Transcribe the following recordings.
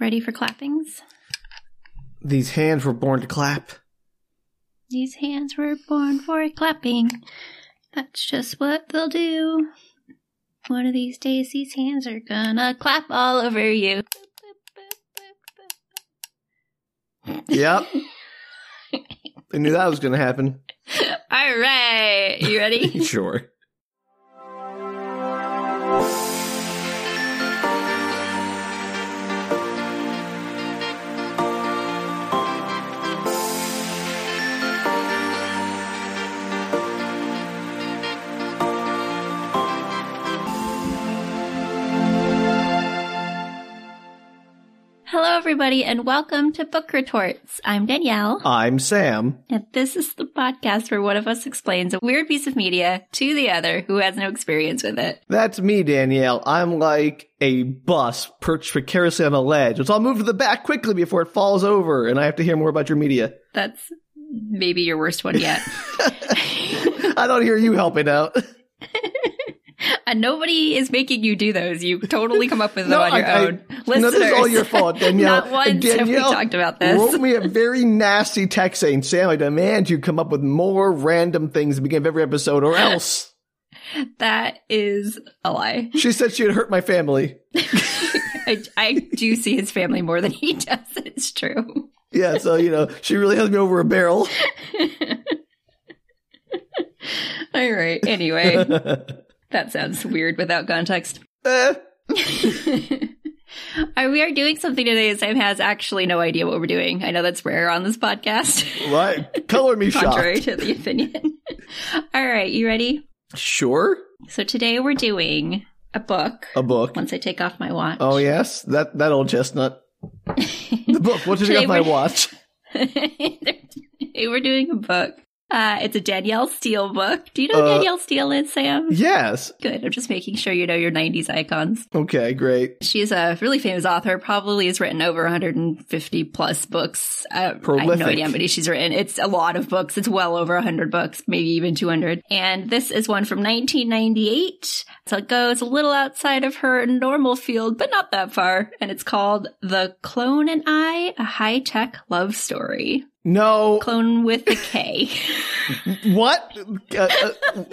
Ready for clappings? These hands were born to clap. These hands were born for clapping. That's just what they'll do. One of these days, these hands are gonna clap all over you. Yep. I knew that was to happen. All right, you ready? Sure. Hello, everybody, and welcome to Book Retorts. I'm Danielle, I'm Sam. and this is the podcast where one of us explains a weird piece of media to the other who has no experience with it. That's me, Danielle. I'm like a bus perched precariously on a ledge. So I'll move to the back quickly before it falls over, and I have to hear more about your media. That's maybe your worst one yet. I don't hear you helping out. and nobody is making you do those. You totally come up with them on your I- I- own. no, this is all your fault, Danielle. Not once have we Danielle talked about this. wrote me a very nasty text saying, Sam, I demand you come up with more random things at the beginning of every episode, or else. That is a lie. She said she would hurt my family. I, I do see his family more than he does. It's true. Yeah, so, you know, she really has me over a barrel. All right. Anyway, that sounds weird without context. Uh, we are doing something today. Sam has actually no idea what we're doing. I know that's rare on this podcast, right. Color me contrary shocked. to the opinion. All right, you ready? Sure. So today we're doing a book. A book. Once I take off my watch. Oh, yes. That, that old chestnut. The book. Did you Today have my watch? we're doing a book. Uh, it's a Danielle Steel book. Do you know who Uh, Danielle Steel is, Sam? Yes. Good. I'm just making sure you know your 90s icons. Okay, great. She's a really famous author, probably has written over 150 plus books. Uh, I have no Prolific. idea how many she's written. It's a lot of books. It's well over 100 books, maybe even 200. And this is one from 1998. So it goes a little outside of her normal field, but not that far. And it's called The Klone and I, a high tech love story. No. Clone with a K. What? Uh, uh,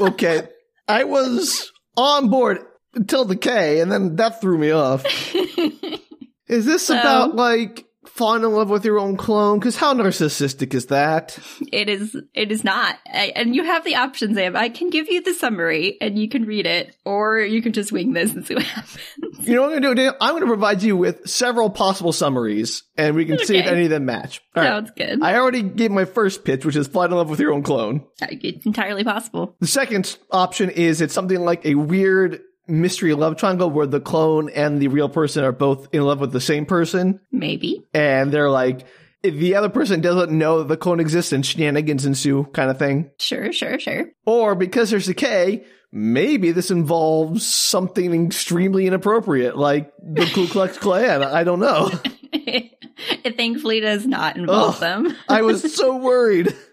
okay. I was on board until the K, and then that threw me off. Is this So- about, like, falling in love with your own clone? Because how narcissistic is that? It is. It is not. I, and you have the options, Sam. I can give you the summary, and you can read it, or you can just wing this and see what happens. You know what I'm going to do? Dan? I'm going to provide you with several possible summaries, and we can see if any of them match. All right. Sounds good. I already gave my first pitch, which is fall in love with your own clone. Uh, it's entirely possible. The second option is it's something like a weird mystery love triangle where the clone and the real person are both in love with the same person. Maybe. And they're like, if the other person doesn't know that the clone exists and shenanigans ensue kind of thing. Sure. Sure. Sure. Or because there's a K, maybe this involves something extremely inappropriate, like the Ku Klux Klan. I don't know. it thankfully does not involve Ugh. them. I was so worried.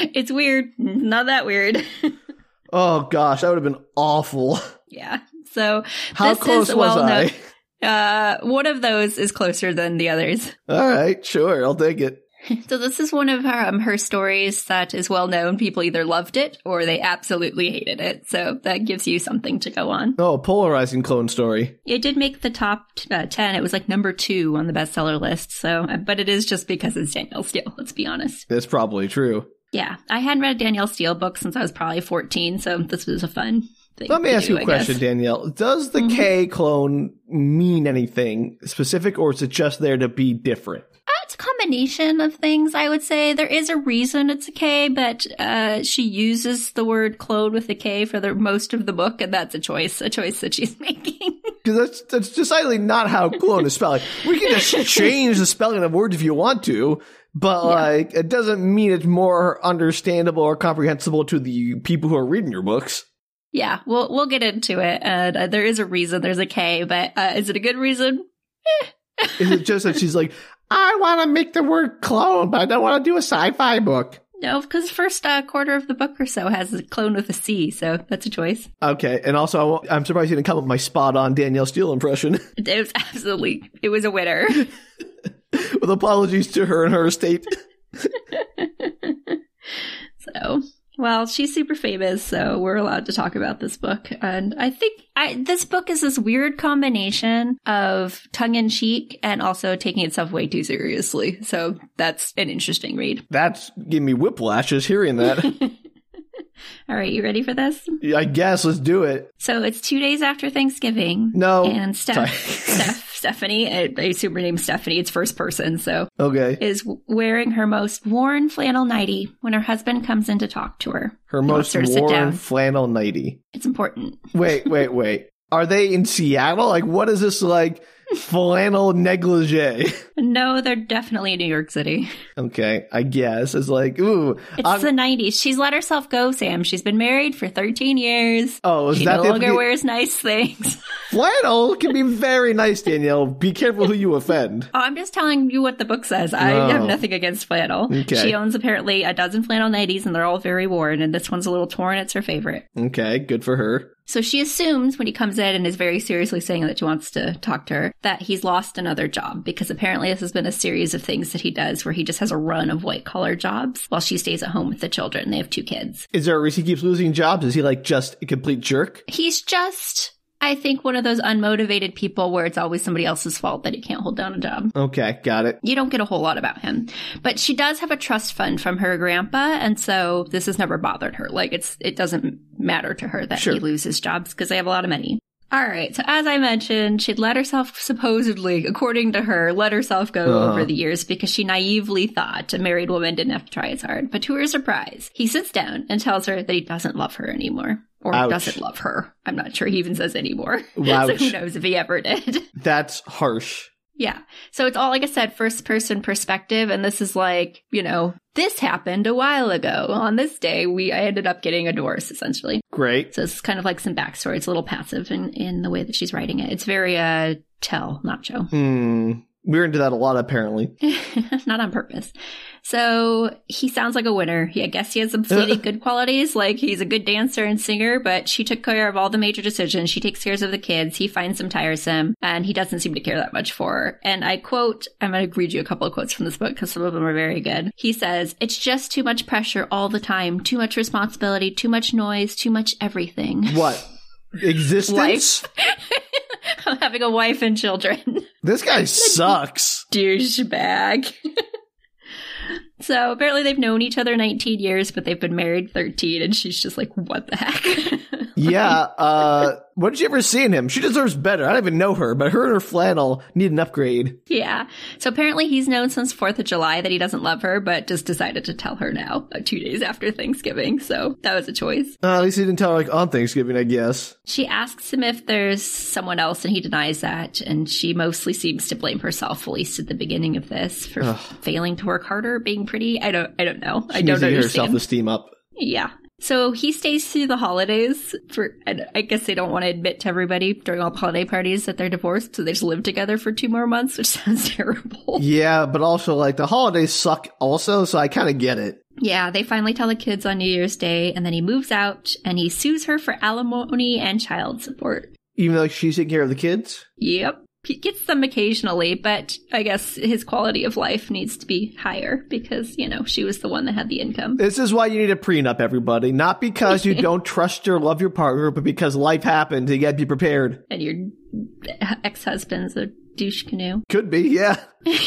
It's weird. Not that weird. Oh gosh, that would have been awful. yeah. So How this close is was well I? known. Uh, one of those is closer than the others. All right, sure, I'll take it. So this is one of her, um, her stories that is well known. People either loved it or they absolutely hated it. So that gives you something to go on. Oh, polarizing clone story. It did make the top uh, 10. It was like number two on the bestseller list. So, but it is just because it's Danielle Steel. Let's be honest. That's probably true. Yeah. I hadn't read a Danielle Steel book since I was probably 14. So this was a fun thing. Let me ask do, you a I question, guess. Danielle. Does the Mhm. K clone mean anything specific, or is it just there to be different? Uh, it's a combination of things, I would say. There is a reason it's a K, but uh, she uses the word clone with a K for the most of the book, and that's a choice, a choice that she's making. Because that's that's decidedly not how clone is spelled. Like, we can just change the spelling of words if you want to, but Yeah. like it doesn't mean it's more understandable or comprehensible to the people who are reading your books. yeah, we'll we'll get into it. And uh, there is a reason. There's a K, but uh, is it a good reason? Is it just that she's like, I want to make the word clone, but I don't want to do a sci-fi book? No, because first uh, quarter of the book or so has a clone with a C, so that's a choice. Okay, and also I'm surprised you didn't come up with my spot on Danielle Steel impression. It was absolutely, it was a winner. with apologies to her and her estate. So, well, she's super famous, so we're allowed to talk about this book. And I think I, this book is this weird combination of tongue in cheek and also taking itself way too seriously. So that's an interesting read. That's giving me whiplashes hearing that. All right, you ready for this? I guess let's do it. So it's two days after Thanksgiving. No. And Steph, Steph, Stephanie, I assume her name's Stephanie. It's first person, so Okay. is wearing her most worn flannel nightie when her husband comes in to talk to her. Her He most her worn down. flannel nightie. It's important. Wait, wait, wait. Are they in Seattle? Like, what is this like flannel negligee? No, they're definitely in New York City. Okay, I guess it's like, ooh. It's I'm- the 90s. She's let herself go, Sam. She's been married for 13 years. oh, is She that no the longer wears nice things. flannel? Can be very nice, Danielle. Be careful who you offend. Oh, I'm just telling you what the book says. I Oh. have nothing against flannel. Okay. She owns apparently a dozen flannel 90s and they're all very worn, and this one's a little torn. It's her favorite. Okay, good for her. So she assumes when he comes in and is very seriously saying that she wants to talk to her that he's lost another job because apparently this has been a series of things that he does where he just has a run of white collar jobs while she stays at home with the children. They have two kids. Is there a reason he keeps losing jobs? Is he like just a complete jerk? He's just, I think, one of those unmotivated people where it's always somebody else's fault that he can't hold down a job. Okay, got it. You don't get a whole lot about him. But she does have a trust fund from her grandpa, and so this has never bothered her. Like it's it doesn't matter to her that Sure. he loses jobs because they have a lot of money. All right. So as I mentioned, she'd let herself supposedly, according to her, let herself go Uh-huh. over the years because she naively thought a married woman didn't have to try as hard. But to her surprise, he sits down and tells her that he doesn't love her anymore. Or Ouch. doesn't love her. I'm not sure he even says anymore. so who knows if he ever did. That's harsh. Yeah. So it's all, like I said, first person perspective. And this is like, you know, this happened a while ago. On this day, we, I ended up getting a divorce essentially. Great. So it's kind of like some backstory. It's a little passive in, in the way that she's writing it. It's very, uh, tell, not show. Hmm. We're into that a lot, apparently. not on purpose. So he sounds like a winner. He, I guess he has some fleeting good qualities, like he's a good dancer and singer, but she took care of all the major decisions. She takes care of the kids. He finds them tiresome, and he doesn't seem to care that much for her. And I quote, I'm going to read you a couple of quotes from this book because some of them are very good. He says, It's just too much pressure all the time, too much responsibility, too much noise, too much everything. What? Existence? I'm having a wife and children. This guy sucks. douchebag. so apparently they've known each other 19 years, but they've been married 13, and she's just like, what the heck? Yeah, uh, what did you ever see in him? She deserves better. I don't even know her, but her and her flannel need an upgrade. yeah. So apparently he's known since 4th of July that he doesn't love her, but just decided to tell her now, uh, two days after Thanksgiving. So that was a choice. Uh, at least he didn't tell her, like, on Thanksgiving, I guess. She asks him if there's someone else, and he denies that. And she mostly seems to blame herself, at least at the beginning of this, for Ugh. failing to work harder, being pretty. I don't. I don't know. I don't get her self-esteem up. Yeah. So he stays through the holidays for, and I guess they don't want to admit to everybody during all the holiday parties that they're divorced, so they just live together for two more months, which sounds terrible. Yeah, but also, like, the holidays suck also, so I kind of get it. Yeah, they finally tell the kids on New Year's Day, and then he moves out and he sues her for alimony and child support. Even though she's taking care of the kids? Yep. He gets them occasionally, but I guess his quality of life needs to be higher because, you know, she was the one that had the income. This is why you need a prenup, everybody. Not because you don't trust or love your partner, but because life happens. You gotta be prepared. And your ex husband's a douche canoe. Could be, yeah.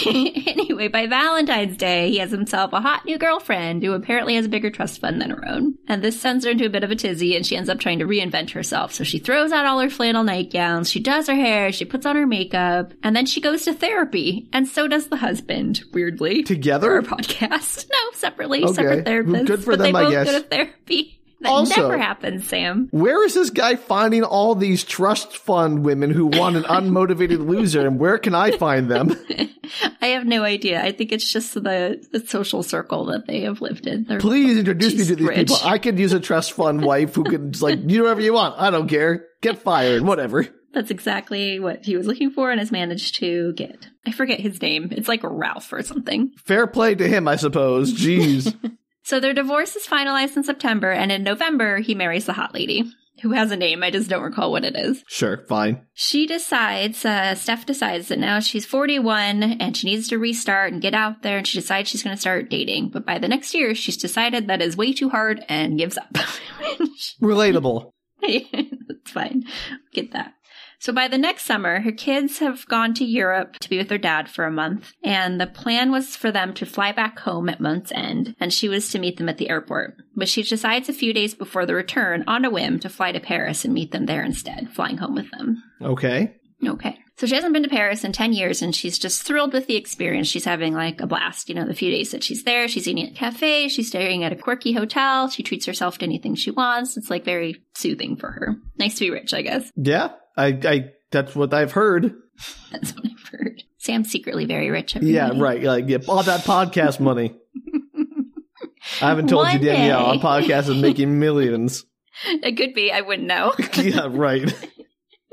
anyway, by Valentine's Day, he has himself a hot new girlfriend who apparently has a bigger trust fund than her own. And this sends her into a bit of a tizzy, and she ends up trying to reinvent herself. So she throws out all her flannel nightgowns, she does her hair, she puts on her makeup, and then she goes to therapy. And so does the husband, weirdly. Together? For our podcast. No, separately, Okay. separate therapists. Good for but them, they I both guess. go to therapy. That Also- never happens, Sam. Where is this guy finding all these trust fund women who want an unmotivated loser, and where can I find them? I have no idea. I think it's just the, the social circle that they have lived in. They're Please introduce me to these rich. people. I could use a trust fund wife who could just like do whatever you want. I don't care. Get fired, whatever. That's exactly what he was looking for and has managed to get. I forget his name. It's like Ralph or something. Fair play to him, I suppose. Jeez. So their divorce is finalized in September, and in November, he marries the hot lady, who has a name. I just don't recall what it is. Sure, fine. She decides, uh, Steph decides that now she's 41 and she needs to restart and get out there, and she decides she's going to start dating. But by the next year, she's decided that is way too hard and gives up. Relatable. That's fine. Get that. So by the next summer, her kids have gone to Europe to be with their dad for a month, and the plan was for them to fly back home at month's end, and she was to meet them at the airport. But she decides a few days before the return, on a whim, to fly to Paris and meet them there instead, flying home with them. Okay. Okay. So she hasn't been to Paris in 10 years and she's just thrilled with the experience. She's having like a blast, you know, the few days that she's there. She's eating at a cafe. She's staying at a quirky hotel. She treats herself to anything she wants. It's like very soothing for her. Nice to be rich, I guess. Yeah, I, I, that's what I've heard. That's what I've heard. Sam's secretly very rich. Yeah, right. Like, yeah, all that podcast money. I haven't told you, One Danielle. Our day. podcast is making millions. It could be. I wouldn't know. yeah, right.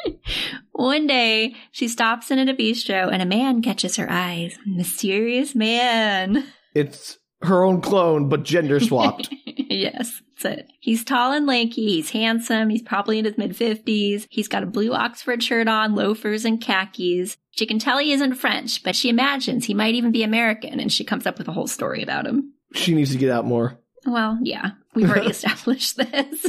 One day, she stops in at a bistro and a man catches her eyes. Mysterious man. It's her own clone, but gender swapped. yes, that's it. He's tall and lanky. He's handsome. He's probably in his mid 50s. He's got a blue Oxford shirt on, loafers, and khakis. She can tell he isn't French, but she imagines he might even be American, and she comes up with a whole story about him. she needs to get out more. Well, yeah, we've already established this.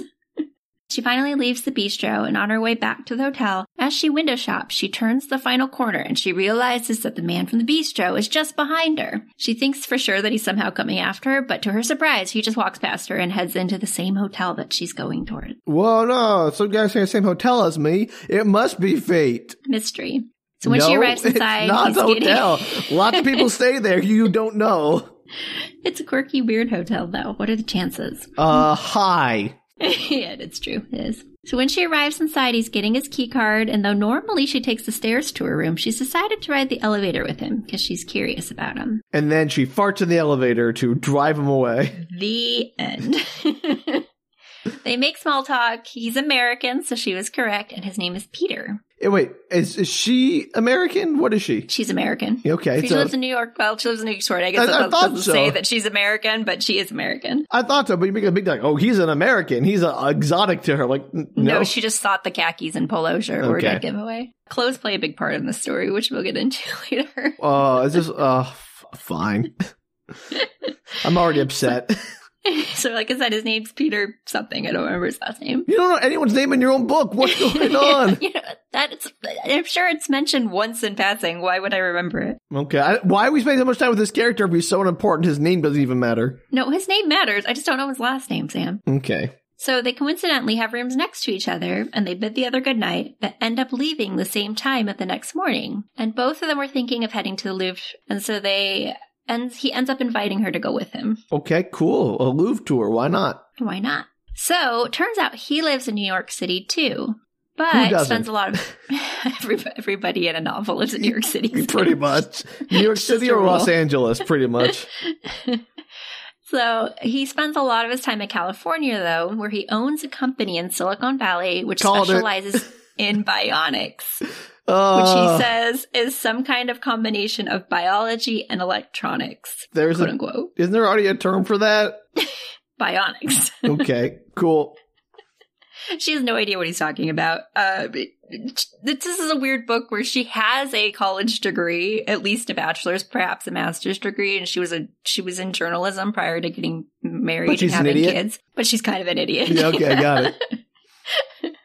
She finally leaves the bistro and on her way back to the hotel, as she window shops, she turns the final corner and she realizes that the man from the bistro is just behind her. She thinks for sure that he's somehow coming after her, but to her surprise, he just walks past her and heads into the same hotel that she's going toward. Whoa, no. Some guy's in the same hotel as me. It must be fate. Mystery. So when she No, arrives inside, it's not he's getting- hotel. Lots of people stay there. You don't know. it's a quirky, weird hotel, though. What are the chances? Uh, hi. yeah, it's true. It is. So when she arrives inside, he's getting his key card, and though normally she takes the stairs to her room, she's decided to ride the elevator with him because she's curious about him. And then she farts in the elevator to drive him away. The end. they make small talk. He's American, so she was correct, and his name is Peter. Wait, is, is she American? What is she? She's American. Okay, She so lives in New York. Well, she lives in New York. Sorry, I guess I- I thought doesn't so. say that she's American, but she is American. I thought so, but you make a big like, oh, he's an American. He's a, exotic to her. Like, No. no. she just thought the khakis and polo shirt were a Okay. giveaway. Clothes play a big part in the story, which we'll get into later. Oh, is this? Uh, f- fine. I'm already upset. so, like I said, his name's Peter something. I don't remember his last name. You don't know anyone's name in your own book. What's going on? you know, that it's, I'm sure it's mentioned once in passing. Why would I remember it? Okay, I, why are we spending so much time with this character if he's so unimportant? His name doesn't even matter. No, his name matters. I just don't know his last name, Sam. Okay. So they coincidentally have rooms next to each other and they bid the other goodnight, but end up leaving the same time at the next morning. And both of them were thinking of heading to the Louvre, and so they and he ends up inviting her to go with him. Okay, cool. A Louvre tour. Why not? Why not? So turns out he lives in New York City too. But spends a lot of everybody, everybody in a novel lives in New York City. Pretty much. New York City or Los. Angeles, pretty much. So he spends a lot of his time in California, though, where he owns a company in Silicon Valley which Called specializes in bionics, which Uh, he says is some kind of combination of biology and electronics, there's quote a, unquote. isn't there already a term for that? Bionics. Okay, cool. she has no idea what he's talking about. Uh, this is a weird book where she has a college degree, at least a bachelor's, perhaps a master's degree, and she was a she was in journalism prior to getting married and having idiot? kids. But she's kind of an idiot. Yeah, okay, I got it.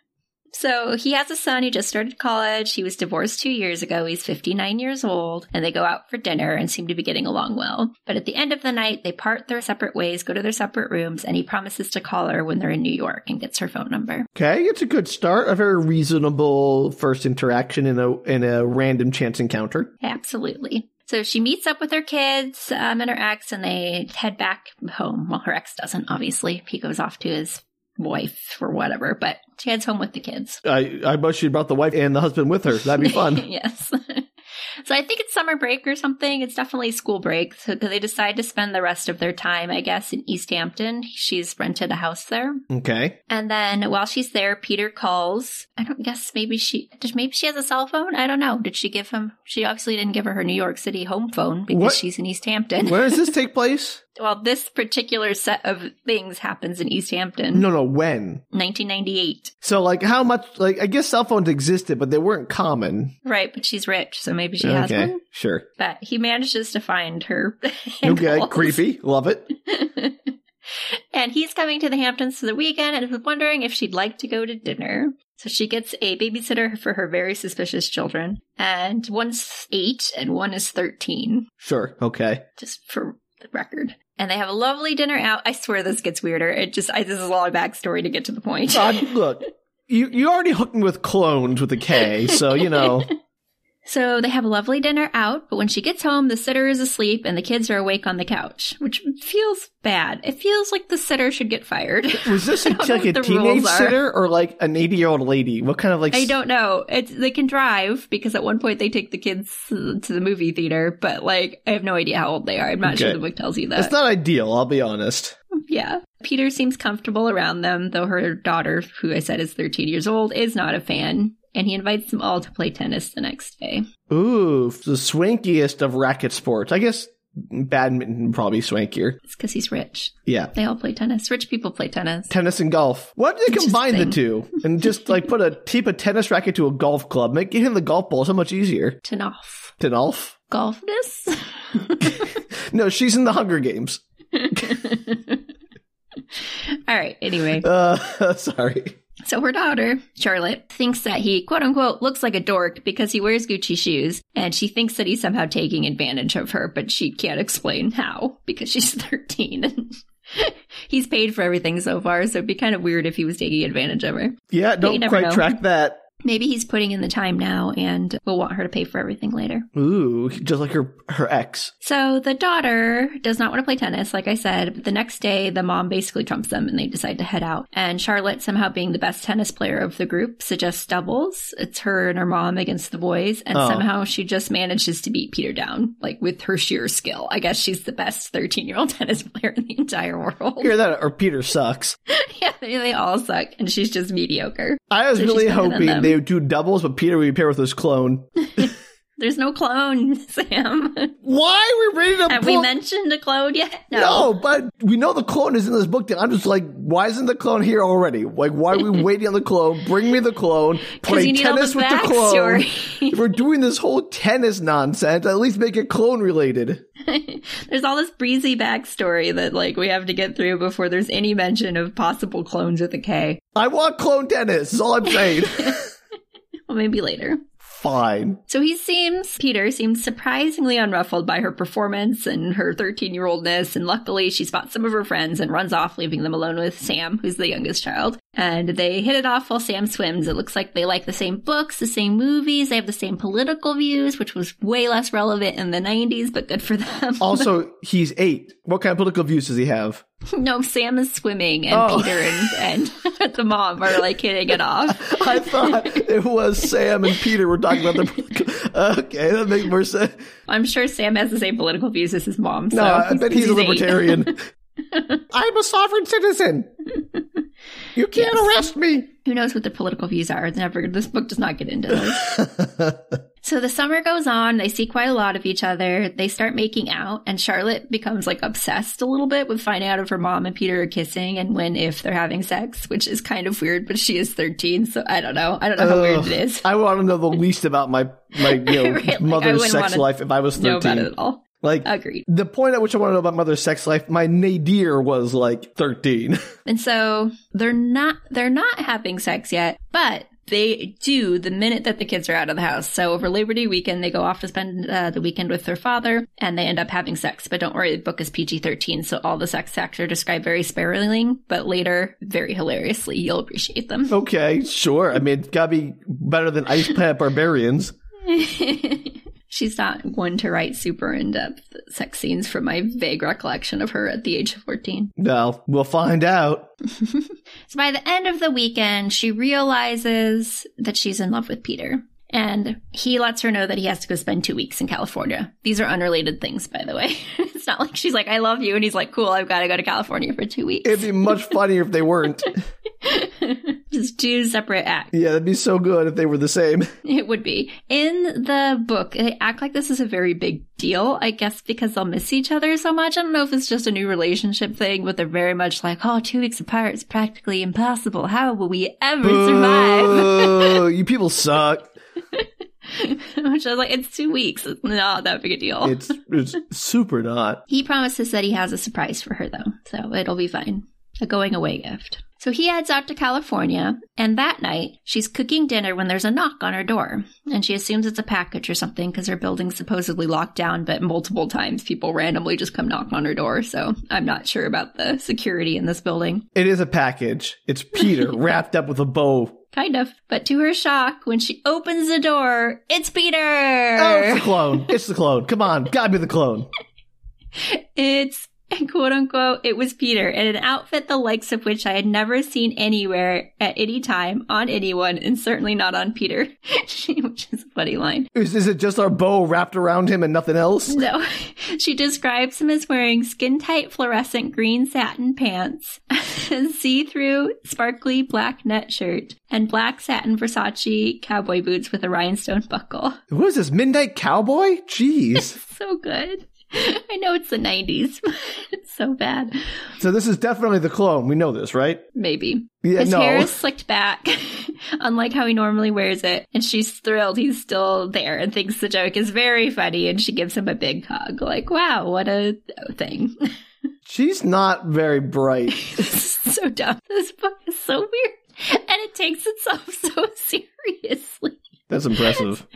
So he has a son who just started college. He was divorced two years ago. He's 59 years old, and they go out for dinner and seem to be getting along well. But at the end of the night, they part their separate ways, go to their separate rooms, and he promises to call her when they're in New York and gets her phone number. Okay, it's a good start. A very reasonable first interaction in a in a random chance encounter. Absolutely. So she meets up with her kids um, and her ex, and they head back home. Well, her ex doesn't, obviously. He goes off to his wife or whatever, but she heads home with the kids. I I bet she brought the wife and the husband with her. That'd be fun. yes. so I think it's summer break or something. It's definitely school break. So they decide to spend the rest of their time, I guess, in East Hampton. She's rented a house there. okay. And then while she's there, Peter calls. I don't guess maybe she. Maybe she has a cell phone. I don't know. Did she give him? She obviously didn't give her her New York City home phone because What? she's in East Hampton. Where does this take place? Well, this particular set of things happens in East Hampton, No, no, when? 1998. So, like, how much? Like, I guess cell phones existed, but they weren't common. Right, but she's rich, so maybe she has one. sure. But he manages to find her. Okay, creepy. Love it. and he's coming to the Hamptons for the weekend and is wondering if she'd like to go to dinner. So she gets a babysitter for her very suspicious children. And one's eight and one is 13, Sure. Okay. just for record. And they have a lovely dinner out. I swear this gets weirder. It just, I, this is a lot of backstory to get to the point. Uh, look, you you already hooked me with clones with a K, so you know. So they have a lovely dinner out, but when she gets home, the sitter is asleep and the kids are awake on the couch, which feels bad. It feels like the sitter should get fired. Was this don't like a teenage sitter or like an eighty-year-old lady? What kind of like? I don't know. It's they can drive because at one point they take the kids to the movie theater, but like I have no idea how old they are. I'm not sure the book tells you that. It's not ideal. I'll be honest. yeah. Peter seems comfortable around them, though her daughter, who I said is 13 years old, is not a fan. And he invites them all to play tennis the next day. Ooh, the swankiest of racket sports. I guess badminton probably swankier. It's because he's rich. Yeah. They all play tennis. Rich people play tennis. Tennis and golf. Why don't they combine the two and just like put a tape a tennis racket to a golf club? Make hitting the golf ball so much easier. Tanoff. To golf? Golfness? No, she's in the Hunger Games. all right. Anyway. Uh, sorry. So her daughter, Charlotte, thinks that he, quote unquote, looks like a dork because he wears Gucci shoes, and she thinks that he's somehow taking advantage of her, but she can't explain how because she's 13 and he's paid for everything so far, so it'd be kind of weird if he was taking advantage of her. Yeah, don't quite know. track that. Maybe he's putting in the time now and will want her to pay for everything later. Ooh, just like her her ex. So the daughter does not want to play tennis, like I said, but the next day the mom basically trumps them and they decide to head out. And Charlotte, somehow being the best tennis player of the group, suggests doubles. It's her and her mom against the boys, and Oh. somehow she just manages to beat Peter down, like with her sheer skill. I guess she's the best 13 year old tennis player in the entire world. Hear that? Or Peter sucks. yeah, they, they all suck, and she's just mediocre. I was So really hoping. They would do doubles, but Peter would be paired with his clone. There's no clone, Sam. Why are we ready to Have we mentioned a clone yet? No, but we know the clone is in this book. I'm just like, why isn't the clone here already? Like, why are we waiting on the clone? Bring me the clone. Play you need all tennis the with the clone. If we're doing this whole tennis nonsense, at least make it clone related. There's all this breezy backstory that like we have to get through before there's any mention of possible clones with a K. I want clone tennis. Is all I'm saying. Well, maybe later. Fine. So he seems, Peter seems surprisingly unruffled by her performance and her 13 year oldness. And luckily, she spots some of her friends and runs off, leaving them alone with Sam, who's the youngest child. And they hit it off while Sam swims. It looks like they like the same books, the same movies. They have the same political views, which was way less relevant in the 90s, but good for them. Also, he's eight. What kind of political views does he have? no, Sam is swimming, and Oh. Peter and, and the mom are like hitting it off. I thought it was Sam and Peter were talking about their political. Okay, that makes more sense. I'm sure Sam has the same political views as his mom. So No, I bet he's a libertarian. I'm a sovereign citizen. You can't Yes. arrest me. Who knows what their political views are? It's never. This book does not get into those. So the summer goes on. They see quite a lot of each other. They start making out, and Charlotte becomes like obsessed a little bit with finding out if her mom and Peter are kissing and when if they're having sex, which is kind of weird. But she is 13, so I don't know. I don't know how weird it is. I want to know the least about my my you know, mother's sex life if I was Know about it thirteen. at all? Like Agreed. the point at which I want to know about mother's sex life, my nadir was like thirteen. And so they're not they're not having sex yet, but they do the minute that the kids are out of the house. So over Labor Day weekend, they go off to spend uh, the weekend with their father, and they end up having sex. But don't worry, the book is PG thirteen, so all the sex acts are described very sparingly, but later very hilariously. You'll appreciate them. okay, sure. I mean, gotta be better than Ice Planet Barbarians. She's not one to write super in depth sex scenes from my vague recollection of her at the age of fourteen. Well, we'll find out. So by the end of the weekend, she realizes that she's in love with Peter. And he lets her know that he has to go spend two weeks in California. These are unrelated things, by the way. it's not like she's like, I love you. And he's like, cool, I've got to go to California for two weeks. It'd be much funnier if they weren't. Just two separate acts. Yeah, that'd be so good if they were the same. It would be. In the book, they act like this is a very big deal, I guess because they'll miss each other so much. I don't know if it's just a new relationship thing, but they're very much like, oh, two weeks apart is practically impossible. How will we ever survive? You people suck. Which I was like, it's two weeks. It's not that big a deal. It's it's super not. He promises that he has a surprise for her, though, so it'll be fine. A going away gift. So he heads out to California, and that night, she's cooking dinner when there's a knock on her door. And she assumes it's a package or something because her building's supposedly locked down, but multiple times people randomly just come knock on her door. So I'm not sure about the security in this building. It is a package. It's Peter wrapped up with a bow. Kind of. But to her shock, when she opens the door, it's Peter! Oh, it's the clone. It's the clone. Come on, gotta be the clone. It's quote unquote, it was Peter in an outfit the likes of which I had never seen anywhere at any time on anyone, and certainly not on Peter, which is a funny line. Is, is it just our bow wrapped around him and nothing else? No, she describes him as wearing skin tight fluorescent green satin pants, see through sparkly black net shirt, and black satin Versace cowboy boots with a rhinestone buckle. What is this, Midnight Cowboy? Jeez. So good. I know it's the 90s, but it's so bad. so this is definitely the clone. We know this, right? Maybe. Yeah, His no. hair is slicked back, unlike how he normally wears it. And she's thrilled he's still there and thinks the joke is very funny. And she gives him a big hug, like, wow, what a thing. She's not very bright. so dumb. This book is so weird. And it takes itself so seriously. That's impressive.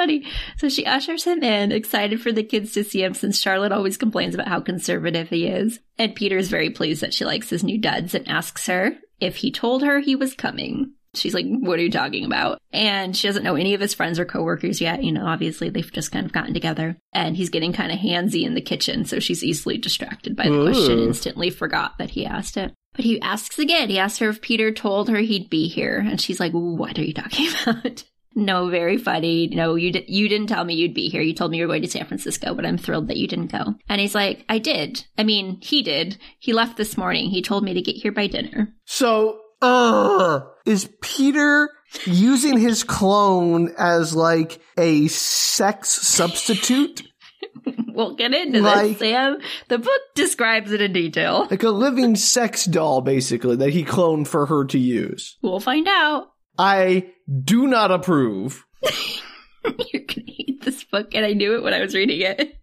Funny. So she ushers him in, excited for the kids to see him since Charlotte always complains about how conservative he is. And Peter is very pleased that she likes his new duds and asks her if he told her he was coming. She's like, what are you talking about? And she doesn't know any of his friends or coworkers yet. You know, obviously they've just kind of gotten together. And he's getting kind of handsy in the kitchen, so she's easily distracted by the question, Ooh. instantly forgot that he asked it. But he asks again. He asks her if Peter told her he'd be here. And she's like, what are you talking about? No, very funny. No, you di- you didn't tell me you'd be here. You told me you were going to San Francisco, but I'm thrilled that you didn't go. And he's like, I did. I mean, he did. He left this morning. He told me to get here by dinner. So, uh, is Peter using his clone as like a sex substitute? we'll get into Like- this, Sam. The book describes it in detail. Like a living sex doll, basically, that he cloned for her to use. We'll find out. I do not approve. You're gonna hate this book, and I knew it when I was reading it.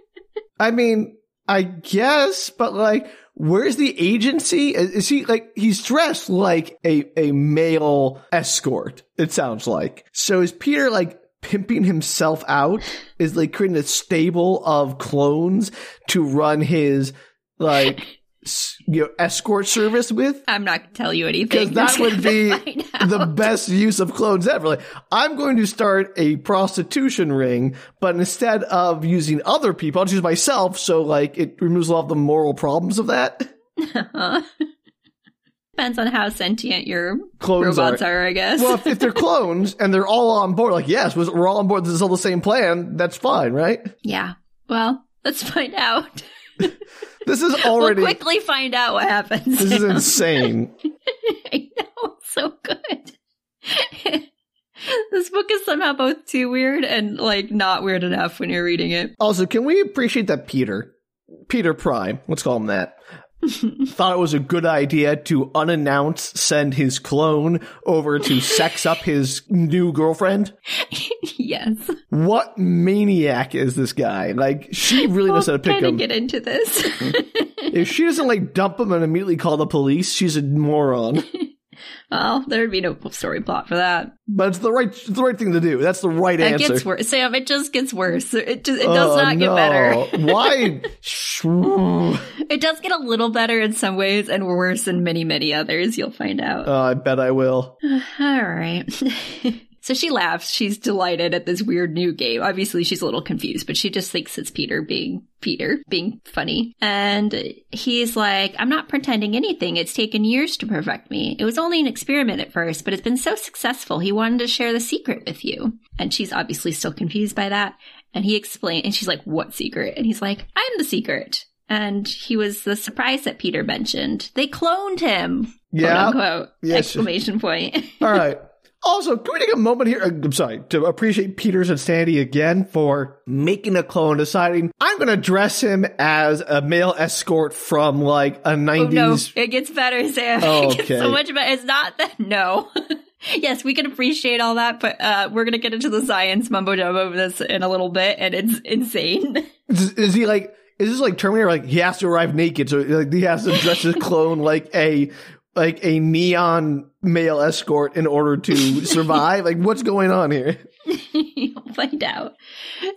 I mean, I guess, but like, where's the agency? Uh, is is he like, he's dressed like a, a male escort, it sounds like. So is Peter like pimping himself out? Is like creating a stable of clones to run his like, you know, escort service with? I'm not gonna tell you anything. Because that would be the best use of clones ever. Like, I'm going to start a prostitution ring, but instead of using other people, I'll use myself. So, like, it removes all of the moral problems of that. Depends on how sentient your Clones robots are. are, I guess. Well, if, if they're clones and they're all on board, like, yes, we're all on board. This is all the same plan. That's fine, right? yeah. Well, let's find out. This is already. we'll quickly find out what happens. this is insane. I know, it's so good. this book is somehow both too weird and like not weird enough when you're reading it. Also, can we appreciate that Peter, Peter Prime, let's call him that, thought it was a good idea to unannounced send his clone over to sex up his new girlfriend? yes. What maniac is this guy? Like, she really knows how to pick him. get into this. If she doesn't like dump him and immediately call the police, she's a moron. well, there'd be no story plot for that. But it's the right, it's the right thing to do. That's the right It answer. gets worse. Sam, it just gets worse. It just, it does Oh, not get no. better. Why? It does get a little better in some ways and worse in many, many others. You'll find out. Oh, I bet I will. All right. so she laughs. She's delighted at this weird new game. Obviously, she's a little confused, but she just thinks it's Peter being Peter, being funny. And he's like, I'm not pretending anything. It's taken years to perfect me. It was only an experiment at first, but it's been so successful. He wanted to share the secret with you. And she's obviously still confused by that. And he explained, and she's like, what secret? And he's like, I'm the secret. And he was the surprise that Peter mentioned. They cloned him. Yeah. Quote unquote. Yes. Exclamation point. All right. Also, can we take a moment here? uh, I'm sorry to appreciate Peter's insanity again for making a clone, deciding I'm going to dress him as a male escort from like a Oh no, 90s. it gets better, Sam. Oh, It gets okay. so much better. It's not that, no. yes, we can appreciate all that, but uh, we're going to get into the science mumbo jumbo of this in a little bit, and it's insane. Is, is he like? Is this like Terminator? Like he has to arrive naked, so like he has to dress his clone like a like a neon male escort in order to survive. like what's going on here? You'll find out.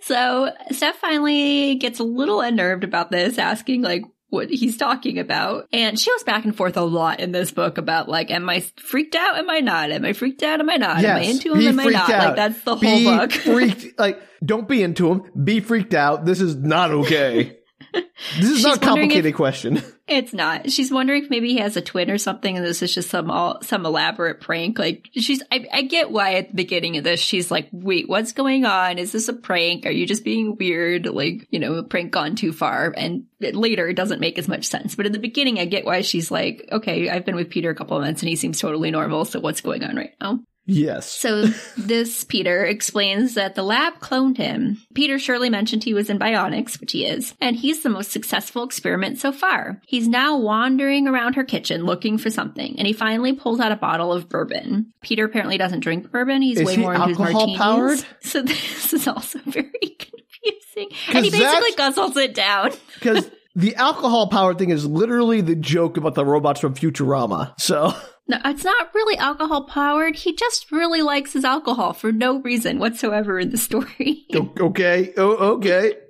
So Steph finally gets a little unnerved about this, asking like what he's talking about. And she goes back and forth a lot in this book about like, am I freaked out? Am I not? Am I freaked out? Am I not? am I into him? Am I not? out. Like that's the whole Be book. freaked. Like don't be into him. Be freaked out. This is not okay. This is She's not a wondering if- complicated question. It's not. She's wondering if maybe he has a twin or something, and this is just some all, some elaborate prank. Like she's, I, I get why at the beginning of this she's like, "Wait, what's going on? Is this a prank? Are you just being weird? Like, you know, a prank gone too far?" And it- later, it doesn't make as much sense. But in the beginning, I get why she's like, "Okay, I've been with Peter a couple of months, and he seems totally normal. So what's going on right now?" Yes. So this Peter explains that the lab cloned him. Peter surely mentioned he was in bionics, which he is, and he's the most successful experiment so far. He's now wandering around her kitchen looking for something, and he finally pulls out a bottle of bourbon. Peter apparently doesn't drink bourbon. He's Is way he more into his martinis. powered? So this is also very confusing. And he basically guzzles it down. Because the alcohol powered thing is literally the joke about the robots from Futurama. So No, it's not really alcohol powered. He just really likes his alcohol for no reason whatsoever in the story. okay, oh, okay.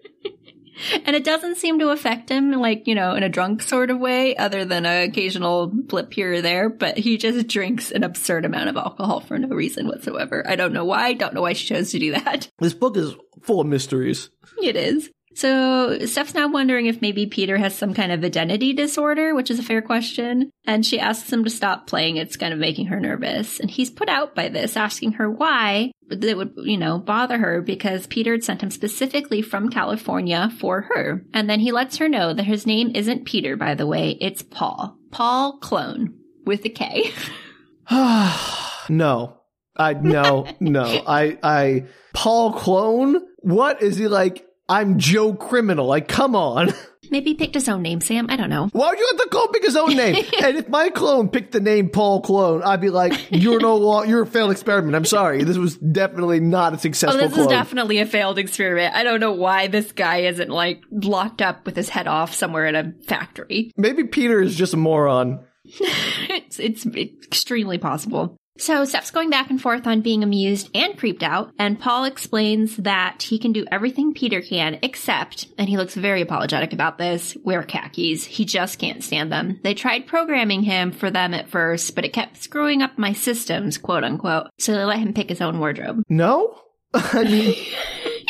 And it doesn't seem to affect him, like, you know, in a drunk sort of way, other than an occasional blip here or there, but he just drinks an absurd amount of alcohol for no reason whatsoever. I don't know why. Don't know why she chose to do that. This book is full of mysteries. It is. So Steph's now wondering if maybe Peter has some kind of identity disorder, which is a fair question. And she asks him to stop playing. It's kind of making her nervous. And he's put out by this, asking her why that would, you know, bother her because Peter had sent him specifically from California for her. And then he lets her know that his name isn't Peter, by the way. It's Paul. Paul Klone with a K. no. I no, no. I I Paul Klone? What is he like? I'm Joe Criminal. Like, come on. Maybe he picked his own name, Sam. I don't know. Why would you let the clone pick his own name? and if my clone picked the name Paul Klone, I'd be like, "You're no lo- you're a failed experiment." I'm sorry. This was definitely not a successful. Oh, this clone. is definitely a failed experiment. I don't know why this guy isn't like locked up with his head off somewhere in a factory. Maybe Peter is just a moron. it's, it's extremely possible. So Steph's going back and forth on being amused and creeped out, and Paul explains that he can do everything Peter can, except, and he looks very apologetic about this, wear khakis. He just can't stand them. They tried programming him for them at first, but it kept screwing up my systems, quote unquote, so they let him pick his own wardrobe. No, I mean,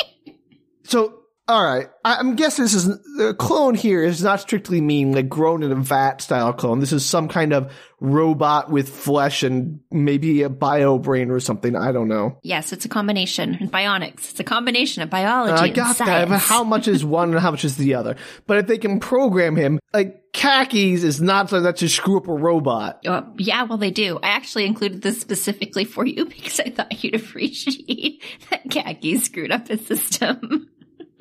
so all right. I'm guessing this is the clone here is not strictly mean like grown in a vat style clone. This is some kind of robot with flesh and maybe a bio brain or something. I don't know. Yes, it's a combination. Bionics. It's a combination of biology I got that. But how much is one and how much is the other? But if they can program him, like khakis is not something that just screw up a robot. Uh, yeah, well, they do. I actually included this specifically for you because I thought you'd appreciate that khaki screwed up his system.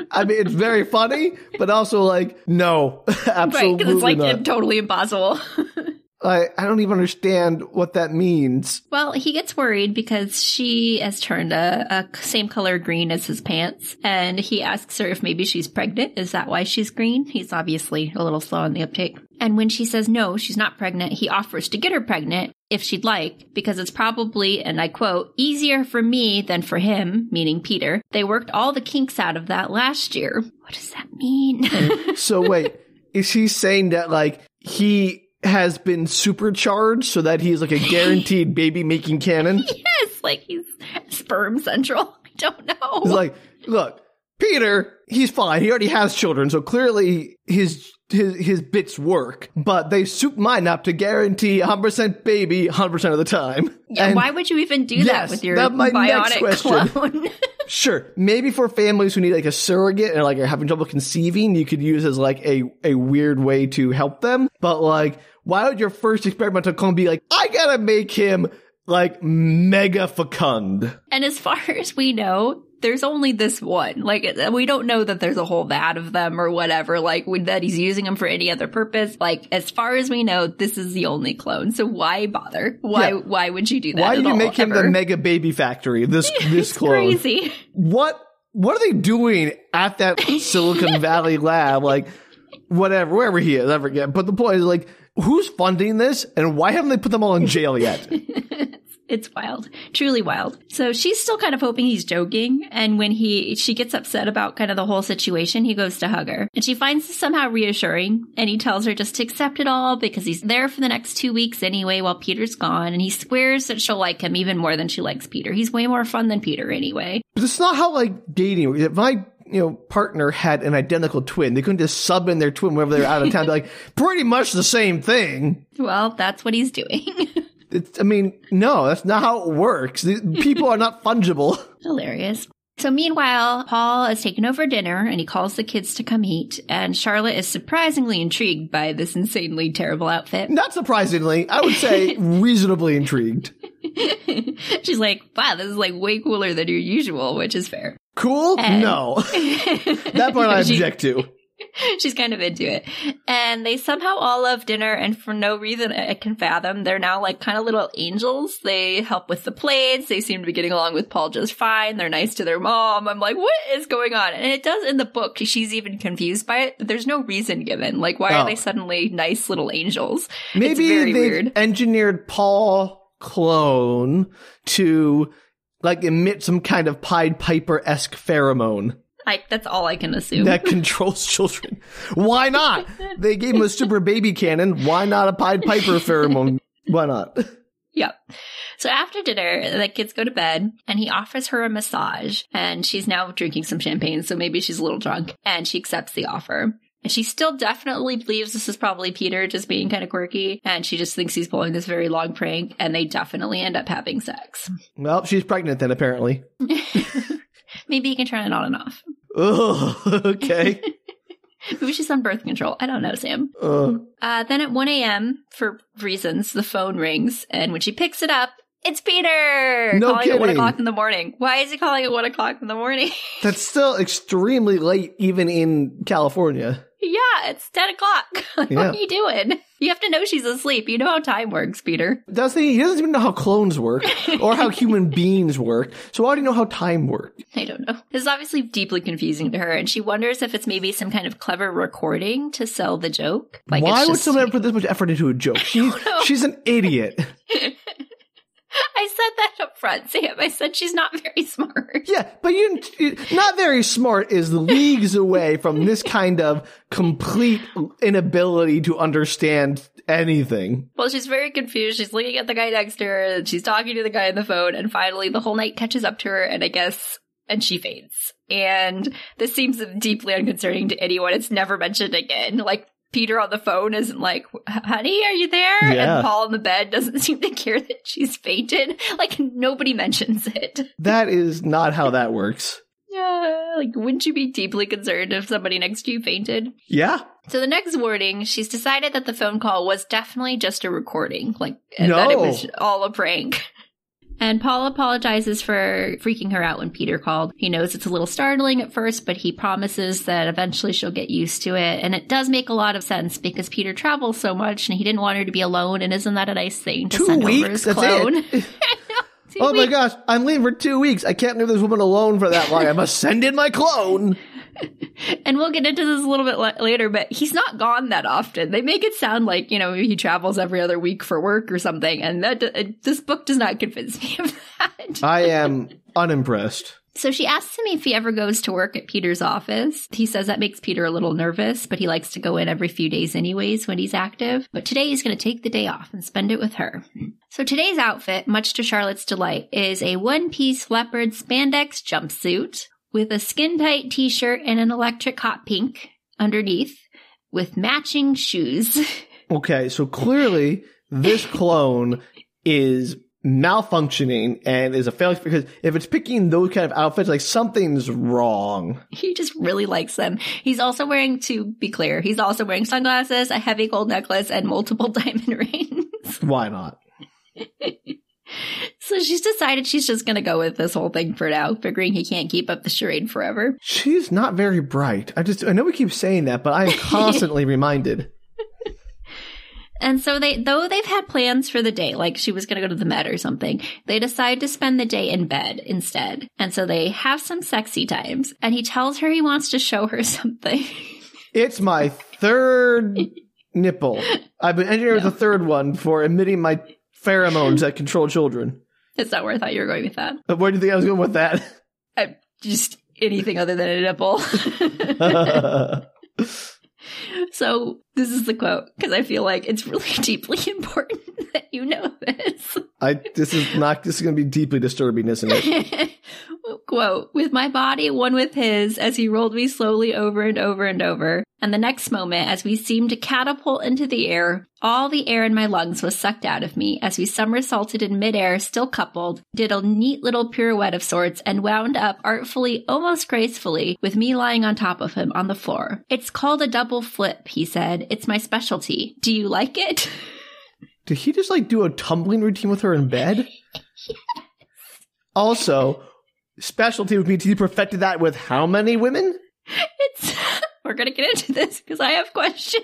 I mean, it's very funny, but also like, no, right? absolutely Because it's like not. totally impossible. I, I don't even understand what that means. well, he gets worried because she has turned a, a same color green as his pants. And he asks her if maybe she's pregnant. Is that why she's green? He's obviously a little slow on the uptake. And when she says no, she's not pregnant, he offers to get her pregnant if she'd like, because it's probably, and I quote, easier for me than for him, meaning Peter. They worked all the kinks out of that last year. What does that mean? So wait, is he saying that like he has been supercharged so that he's like a guaranteed baby making cannon? yes, like he's sperm central. I don't know. It's like, look, Peter, he's fine. He already has children, so clearly his his his bits work. But they soup mine up to guarantee 100% baby 100% of the time. Yeah, And why would you even do Yes, that with your that's my next question. clone? Sure, maybe for families who need like a surrogate and like are having trouble conceiving, you could use as like a a weird way to help them. But like, why would your first experimental clone be like, I gotta make him like mega fecund? and as far as we know, there's only this one. Like, we don't know that there's a whole vat of them or whatever, like, with- that he's using them for any other purpose. Like, as far as we know, this is the only clone. So why bother? Why, Yeah. why would you do that? Why did you make him the mega baby factory? This this clone. crazy. What what are they doing at that Silicon Valley lab? Like whatever, wherever he is, I forget. But the point is like, who's funding this, and why haven't they put them all in jail yet? It's wild, truly wild. So she's still kind of hoping he's joking. And when he, she gets upset about kind of the whole situation, he goes to hug her and she finds this somehow reassuring. And he tells her just to accept it all because he's there for the next two weeks anyway while Peter's gone. And he swears that she'll like him even more than she likes Peter. He's way more fun than Peter anyway. But it's not how like dating. If my you know partner had an identical twin, they couldn't just sub in their twin whenever they're out of town. Be like, pretty much the same thing. Well, that's what he's doing. It's, I mean, no, that's not how it works. People are not fungible. Hilarious. So meanwhile, Paul is taken over dinner and he calls the kids to come eat. And Charlotte is surprisingly intrigued by this insanely terrible outfit. Not surprisingly, I would say reasonably intrigued. She's like, wow, this is like way cooler than your usual, which is fair. Cool? And- no. That part I She- object to. She's kind of into it. And they somehow all love dinner, and for no reason I can fathom, they're now like kind of little angels. They help with the plates. They seem to be getting along with Paul just fine. They're nice to their mom. I'm like, what is going on? And it does in the book. She's even confused by it. There's no reason given. Like, why Oh. are they oh. suddenly nice little angels? Maybe they've engineered Paul Klone to like emit some kind of Pied Piper esque pheromone I, that's all I can assume. that controls children. Why not? They gave him a super baby cannon. Why not a Pied Piper pheromone? Why not? Yep. So after dinner, the kids go to bed and he offers her a massage and she's now drinking some champagne. So maybe she's a little drunk and she accepts the offer. And she still definitely believes this is probably Peter just being kind of quirky and she just thinks he's pulling this very long prank and they definitely end up having sex. Well, she's pregnant then, apparently. maybe you can turn it on and off. Oh, okay. Maybe she's on birth control. I don't know, Sam. Uh, Uh, then at 1 a.m., for reasons, the phone rings, and when she picks it up, it's Peter! No calling at 1 o'clock in the morning. Why is he calling at 1 o'clock in the morning? that's still extremely late, even in California. Yeah, it's 10 o'clock. what Yeah. are you doing? You have to know she's asleep. You know how time works, Peter. Does he? He doesn't even know how clones work or how human beings work. So why do you know how time works? I don't know. This is obviously deeply confusing to her, and she wonders if it's maybe some kind of clever recording to sell the joke. Like why would someone put this much effort into a joke? She's, she's an idiot. I said that up front, Sam. I said she's not very smart. Yeah, but you, not very smart is leagues away from this kind of complete inability to understand anything. Well, she's very confused. She's looking at the guy next to her, and she's talking to the guy on the phone, and finally the whole night catches up to her, and I guess, and she fades. And this seems deeply unconcerning to anyone. It's never mentioned again. Like, Peter on the phone isn't like, honey, are you there? Yeah. And Paul in the bed doesn't seem to care that she's fainted. Like, nobody mentions it. That is not how that works. Yeah, like, wouldn't you be deeply concerned if somebody next to you fainted? Yeah. So the next morning, she's decided that the phone call was definitely just a recording, like and that it was all a prank. And Paul apologizes for freaking her out when Peter called. He knows it's a little startling at first, but he promises that eventually she'll get used to it. And it does make a lot of sense because Peter travels so much and he didn't want her to be alone. And isn't that a nice thing to Two send over weeks. his That's clone? Oh my gosh, I'm leaving for two weeks. I can't leave this woman alone for that long. I must send in my clone. And we'll get into this a little bit la- later, but he's not gone that often. They make it sound like, you know, he travels every other week for work or something. And that, it, this book does not convince me of that. I am unimpressed. So she asks him if he ever goes to work at Peter's office. He says that makes Peter a little nervous, but he likes to go in every few days anyways when he's active. But today he's going to take the day off and spend it with her. So today's outfit, much to Charlotte's delight, is a one piece leopard spandex jumpsuit with a skin tight t shirt and an electric hot pink underneath with matching shoes. Okay, so clearly this clone is malfunctioning and is a failure because if it's picking those kind of outfits, like something's wrong. He just really likes them. He's also wearing, to be clear, he's also wearing sunglasses, a heavy gold necklace, and multiple diamond rings. Why not? so she's decided she's just gonna go with this whole thing for now, figuring he can't keep up the charade forever. She's not very bright. I just, I know we keep saying that, but I'm constantly reminded. And so they, though they've had plans for the day, like she was going to go to the Met or something, they decide to spend the day in bed instead. And so they have some sexy times and he tells her he wants to show her something. It's my third nipple. I've been engineering No. the third one for emitting my pheromones that control children. Is that where I thought you were going with that? But where do you think I was going with that? I, just anything other than a nipple. so this is the quote because I feel like it's really deeply important that you know this. I this is not this is going to be deeply disturbing, isn't it? Quote, with my body one with his as he rolled me slowly over and over and over. And the next moment, as we seemed to catapult into the air, all the air in my lungs was sucked out of me as we somersaulted in midair, still coupled, did a neat little pirouette of sorts, and wound up artfully, almost gracefully, with me lying on top of him on the floor. It's called a double flip, he said. It's my specialty. Do you like it? Did he just like do a tumbling routine with her in bed? Also, specialty would mean he perfected that with how many women? It's. We're gonna get into this because I have questions.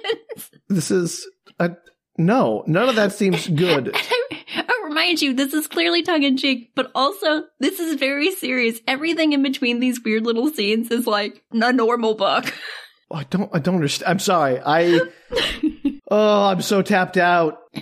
This is a no. None of that seems good. I remind you, this is clearly tongue in cheek, but also this is very serious. Everything in between these weird little scenes is like a normal book. I don't. I don't understand. I'm sorry. I. Oh, I'm so tapped out.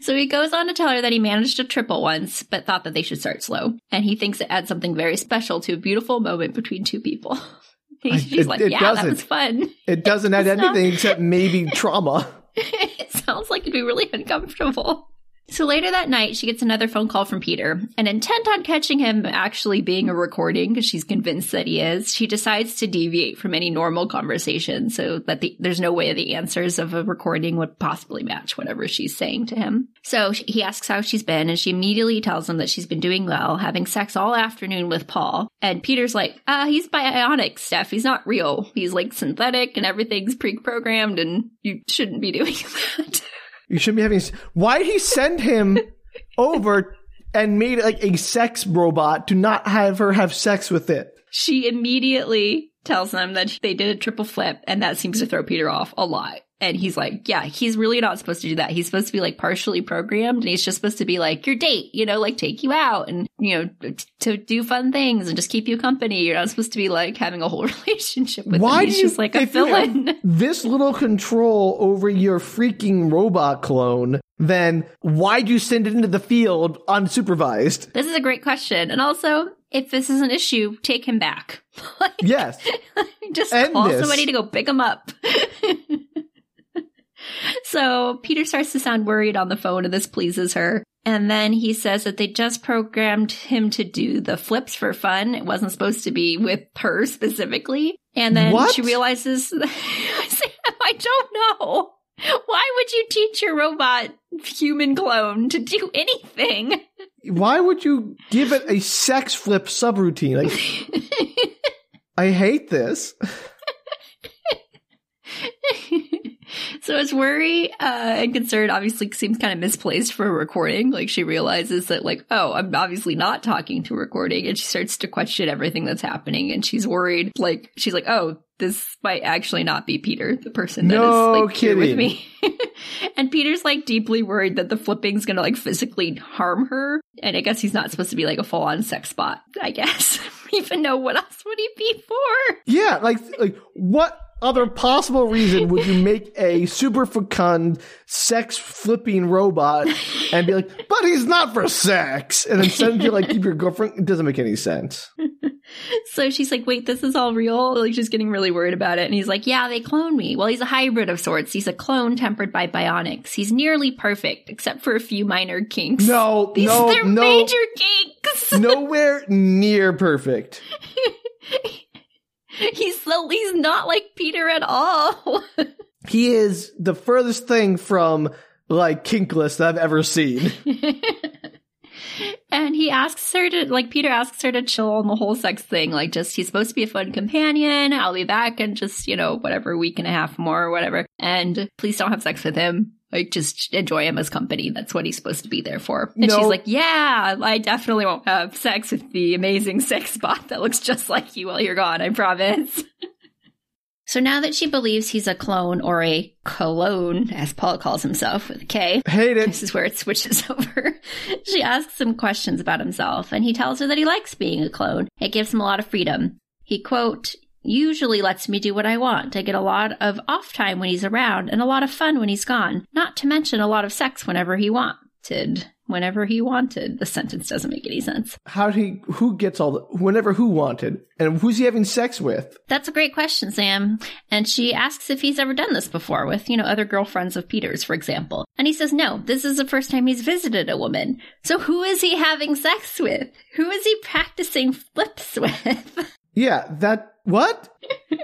so he goes on to tell her that he managed a triple once, but thought that they should start slow. And he thinks it adds something very special to a beautiful moment between two people. She's it- like, it yeah, that doesn't. was fun. It doesn't add anything except maybe trauma. it sounds like it'd be really uncomfortable. So later that night, she gets another phone call from Peter, and intent on catching him actually being a recording, because she's convinced that he is, she decides to deviate from any normal conversation so that the, there's no way the answers of a recording would possibly match whatever she's saying to him. So he asks how she's been, and she immediately tells him that she's been doing well, having sex all afternoon with Paul. And Peter's like, uh, he's bionic, Steph. He's not real. He's like synthetic, and everything's pre-programmed, and you shouldn't be doing that. You shouldn't be having. Why did he send him over and made like a sex robot to not have her have sex with it? she immediately tells them that they did a triple flip and that seems to throw Peter off a lot. And he's like, yeah, he's really not supposed to do that. He's supposed to be like partially programmed and he's just supposed to be like your date, you know, like take you out and, you know, t- to do fun things and just keep you company. You're not supposed to be like having a whole relationship with Why him. He's do you, just like a villain. this little control over your freaking robot clone? Then why'd you send it into the field unsupervised? This is a great question. And also, if this is an issue, take him back. like, Yes. just End call this. somebody to go pick him up. so Peter starts to sound worried on the phone, and this pleases her. And then he says that they just programmed him to do the flips for fun. It wasn't supposed to be with her specifically. And then What? she realizes, I don't know. Why would you teach your robot human clone to do anything? Why would you give it a sex flip subroutine? Like, I hate this. So his worry uh, and concern obviously seems kind of misplaced for a recording. Like she realizes that, like, oh, I'm obviously not talking to a recording, and she starts to question everything that's happening, and she's worried. Like she's like, oh, this might actually not be Peter, the person that is No like here with me. and Peter's like deeply worried that the flipping's gonna like physically harm her. And I guess he's not supposed to be like a full on sex bot. I guess even know what else would he be for? Yeah, like like what other possible reason would you make a super fecund sex flipping robot and be like, but he's not for sex, and then send you like keep your girlfriend? It doesn't make any sense. So she's like, wait, this is all real? Like, she's getting really worried about it. And he's like, yeah, they cloned me. Well, he's a hybrid of sorts. He's a clone tempered by bionics. He's nearly perfect, except for a few minor kinks. No, These no, they're no, major kinks. nowhere near perfect. he's so, he's not like Peter at all. He is the furthest thing from like kinkless that I've ever seen. and he asks her to, like, Peter asks her to chill on the whole sex thing. Like, just, he's supposed to be a fun companion. I'll be back in just, you know, whatever, week and a half more or whatever. And please don't have sex with him. Like, just enjoy him as company. That's what he's supposed to be there for. And No. she's like, yeah, I definitely won't have sex with the amazing sex bot that looks just like you while you're gone. I promise. So now that she believes he's a clone or a cologne, as Paul calls himself with a K, Hate it. this is where it switches over. she asks him questions about himself, and he tells her that he likes being a clone. It gives him a lot of freedom. He, quote, usually lets me do what I want. I get a lot of off time when he's around and a lot of fun when he's gone, not to mention a lot of sex whenever he wanted. Whenever he wanted. The sentence doesn't make any sense. How did he? Who gets all the? Whenever who wanted, and who's he having sex with? That's a great question, Sam. And she asks if he's ever done this before with, you know, other girlfriends of Peter's, for example. And he says no, this is the first time he's visited a woman. So who is he having sex with? Who is he practicing flips with? Yeah, that what?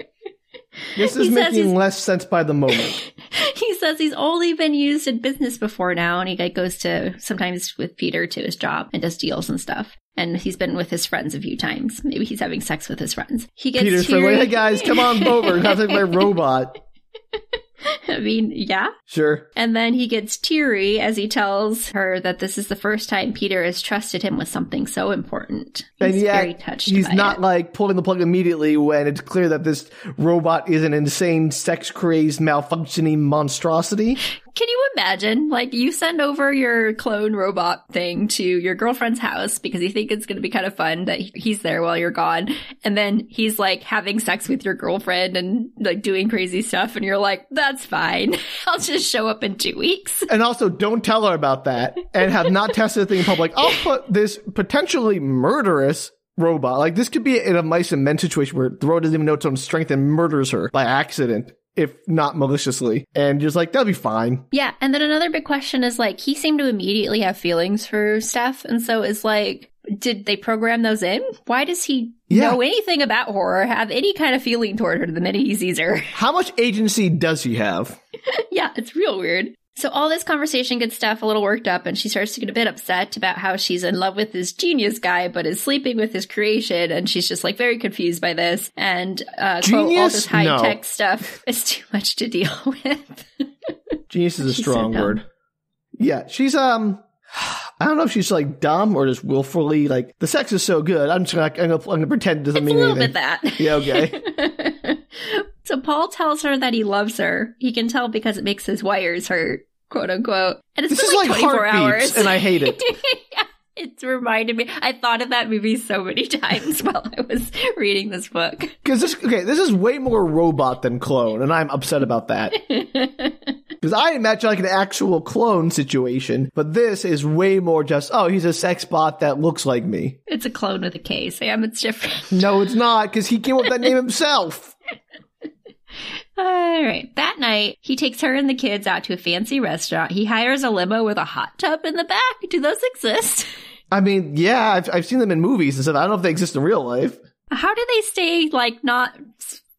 This is making less sense by the moment. he says he's only been used in business before now, and he goes to sometimes with Peter to his job and does deals and stuff. And he's been with his friends a few times. Maybe he's having sex with his friends. He gets Peter's teary. like, hey guys, come on over. Have like my robot. I mean, yeah. Sure. And then he gets teary as he tells her that this is the first time Peter has trusted him with something so important. He's and yet, very touched. he's not it. like pulling the plug immediately when it's clear that this robot is an insane, sex crazed, malfunctioning monstrosity. Can you imagine? Like, you send over your clone robot thing to your girlfriend's house because you think it's going to be kind of fun that he's there while you're gone. And then he's like having sex with your girlfriend and like doing crazy stuff. And you're like, that's fine. I'll just show up in two weeks. And also, don't tell her about that and have not tested the thing in public. I'll put this potentially murderous robot, like this could be in a mice and men situation where the robot doesn't even know its own strength and murders her by accident, if not maliciously. And you're just like, that'll be fine. Yeah. And then another big question is like, he seemed to immediately have feelings for Steph. And so it's like, did they program those in? Why does he Yeah. know anything about horror, have any kind of feeling toward her the minute he sees her? How much agency does he have? yeah, it's real weird. So all this conversation gets Steph a little worked up and she starts to get a bit upset about how she's in love with this genius guy but is sleeping with his creation and she's just like very confused by this and uh quote, all this high No. tech stuff is too much to deal with. Genius is a She's so strong word. Yeah, she's um I don't know if she's like dumb or just willfully like the sex is so good. I'm just gonna I'm gonna, I'm gonna pretend it doesn't it's a mean little anything. bit that. Yeah, okay. so Paul tells her that he loves her. He can tell because it makes his wires hurt, quote unquote. And it's This been is like, like 24 hours. and I hate it. yeah, it's reminded me. I thought of that movie so many times while I was reading this book. Because this okay, this is way more robot than clone, and I'm upset about that. Because I imagine like an actual clone situation, but this is way more just oh, he's a sex bot that looks like me. it's a clone with a K, Sam. It's different. No, it's not because he came up with that name himself. All right. That night, he takes her and the kids out to a fancy restaurant. He hires a limo with a hot tub in the back. Do those exist? I mean, yeah, I've I've seen them in movies and stuff. I don't know if they exist in real life. How do they stay like not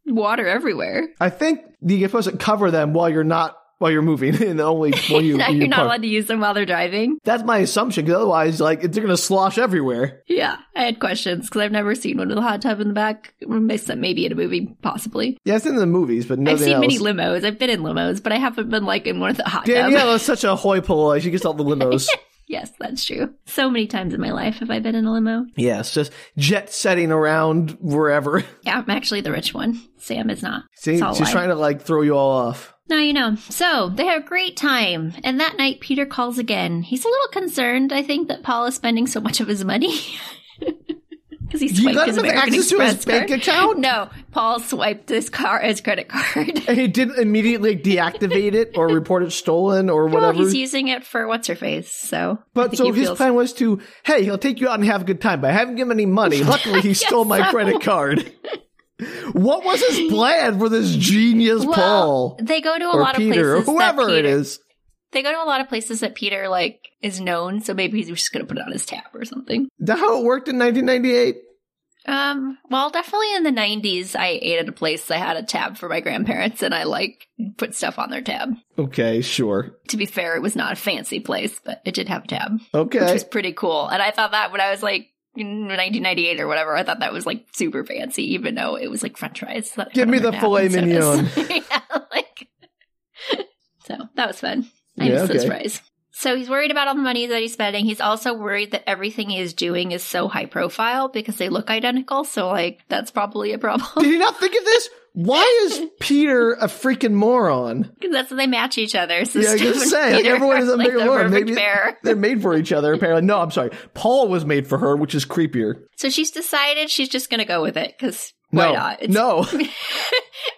water everywhere? I think you're supposed to cover them while you're not while you're moving, and only while you. You're not park. allowed to use them while they're driving. That's my assumption. Because otherwise, like they're gonna slosh everywhere. Yeah, I had questions because I've never seen one with a hot tub in the back. Maybe in a movie, possibly. Yeah, it's in the movies, but I've seen else. many limos. I've been in limos, but I haven't been like in one of the hot tubs. Danielle is such a hoi polloi. She gets all the limos. Yes, that's true. So many times in my life have I been in a limo. yes, just jet setting around wherever. Yeah, I'm actually the rich one. Sam is not. See, she's lie. trying to like throw you all off. Now you know. So they have a great time. And that night, Peter calls again. He's a little concerned, I think, that Paul is spending so much of his money. because he You swiped let his have American access to his Express bank card. account? No, Paul swiped his car his credit card. And he didn't immediately deactivate it or report it stolen or well, whatever. he's using it for what's her face. So, but so his feels- plan was to, hey, he'll take you out and have a good time. But I haven't given him any money. Luckily, he stole my so. credit card. what was his plan for this genius Well, Paul They go to a lot Peter of places. whoever that Peter, is? They go to a lot of places that Peter like is known. So maybe he's just gonna put it on his tab or something. Is that how it worked in 1998? Um, well, definitely in the '90s, I ate at a place. I had a tab for my grandparents, and I like put stuff on their tab. Okay, sure. To be fair, it was not a fancy place, but it did have a tab, Okay. which was pretty cool. And I thought that when I was like in 1998 or whatever, I thought that was like super fancy, even though it was like French fries. Give me the filet tab and sodas. mignon. yeah, like. So that was fun. I Yeah, miss those fries. So he's worried about all the money that he's spending. He's also worried that everything he is doing is so high profile because they look identical. So like that's probably a problem. Did he not think of this? Why is Peter a freaking moron? Because that's how they match each other. So Yeah, I was say, like, everyone is a like bigger the Maybe pair. they're made for each other, apparently. No, I'm sorry. Paul was made for her, which is creepier. So she's decided she's just going to go with it because why no, not? It's, no.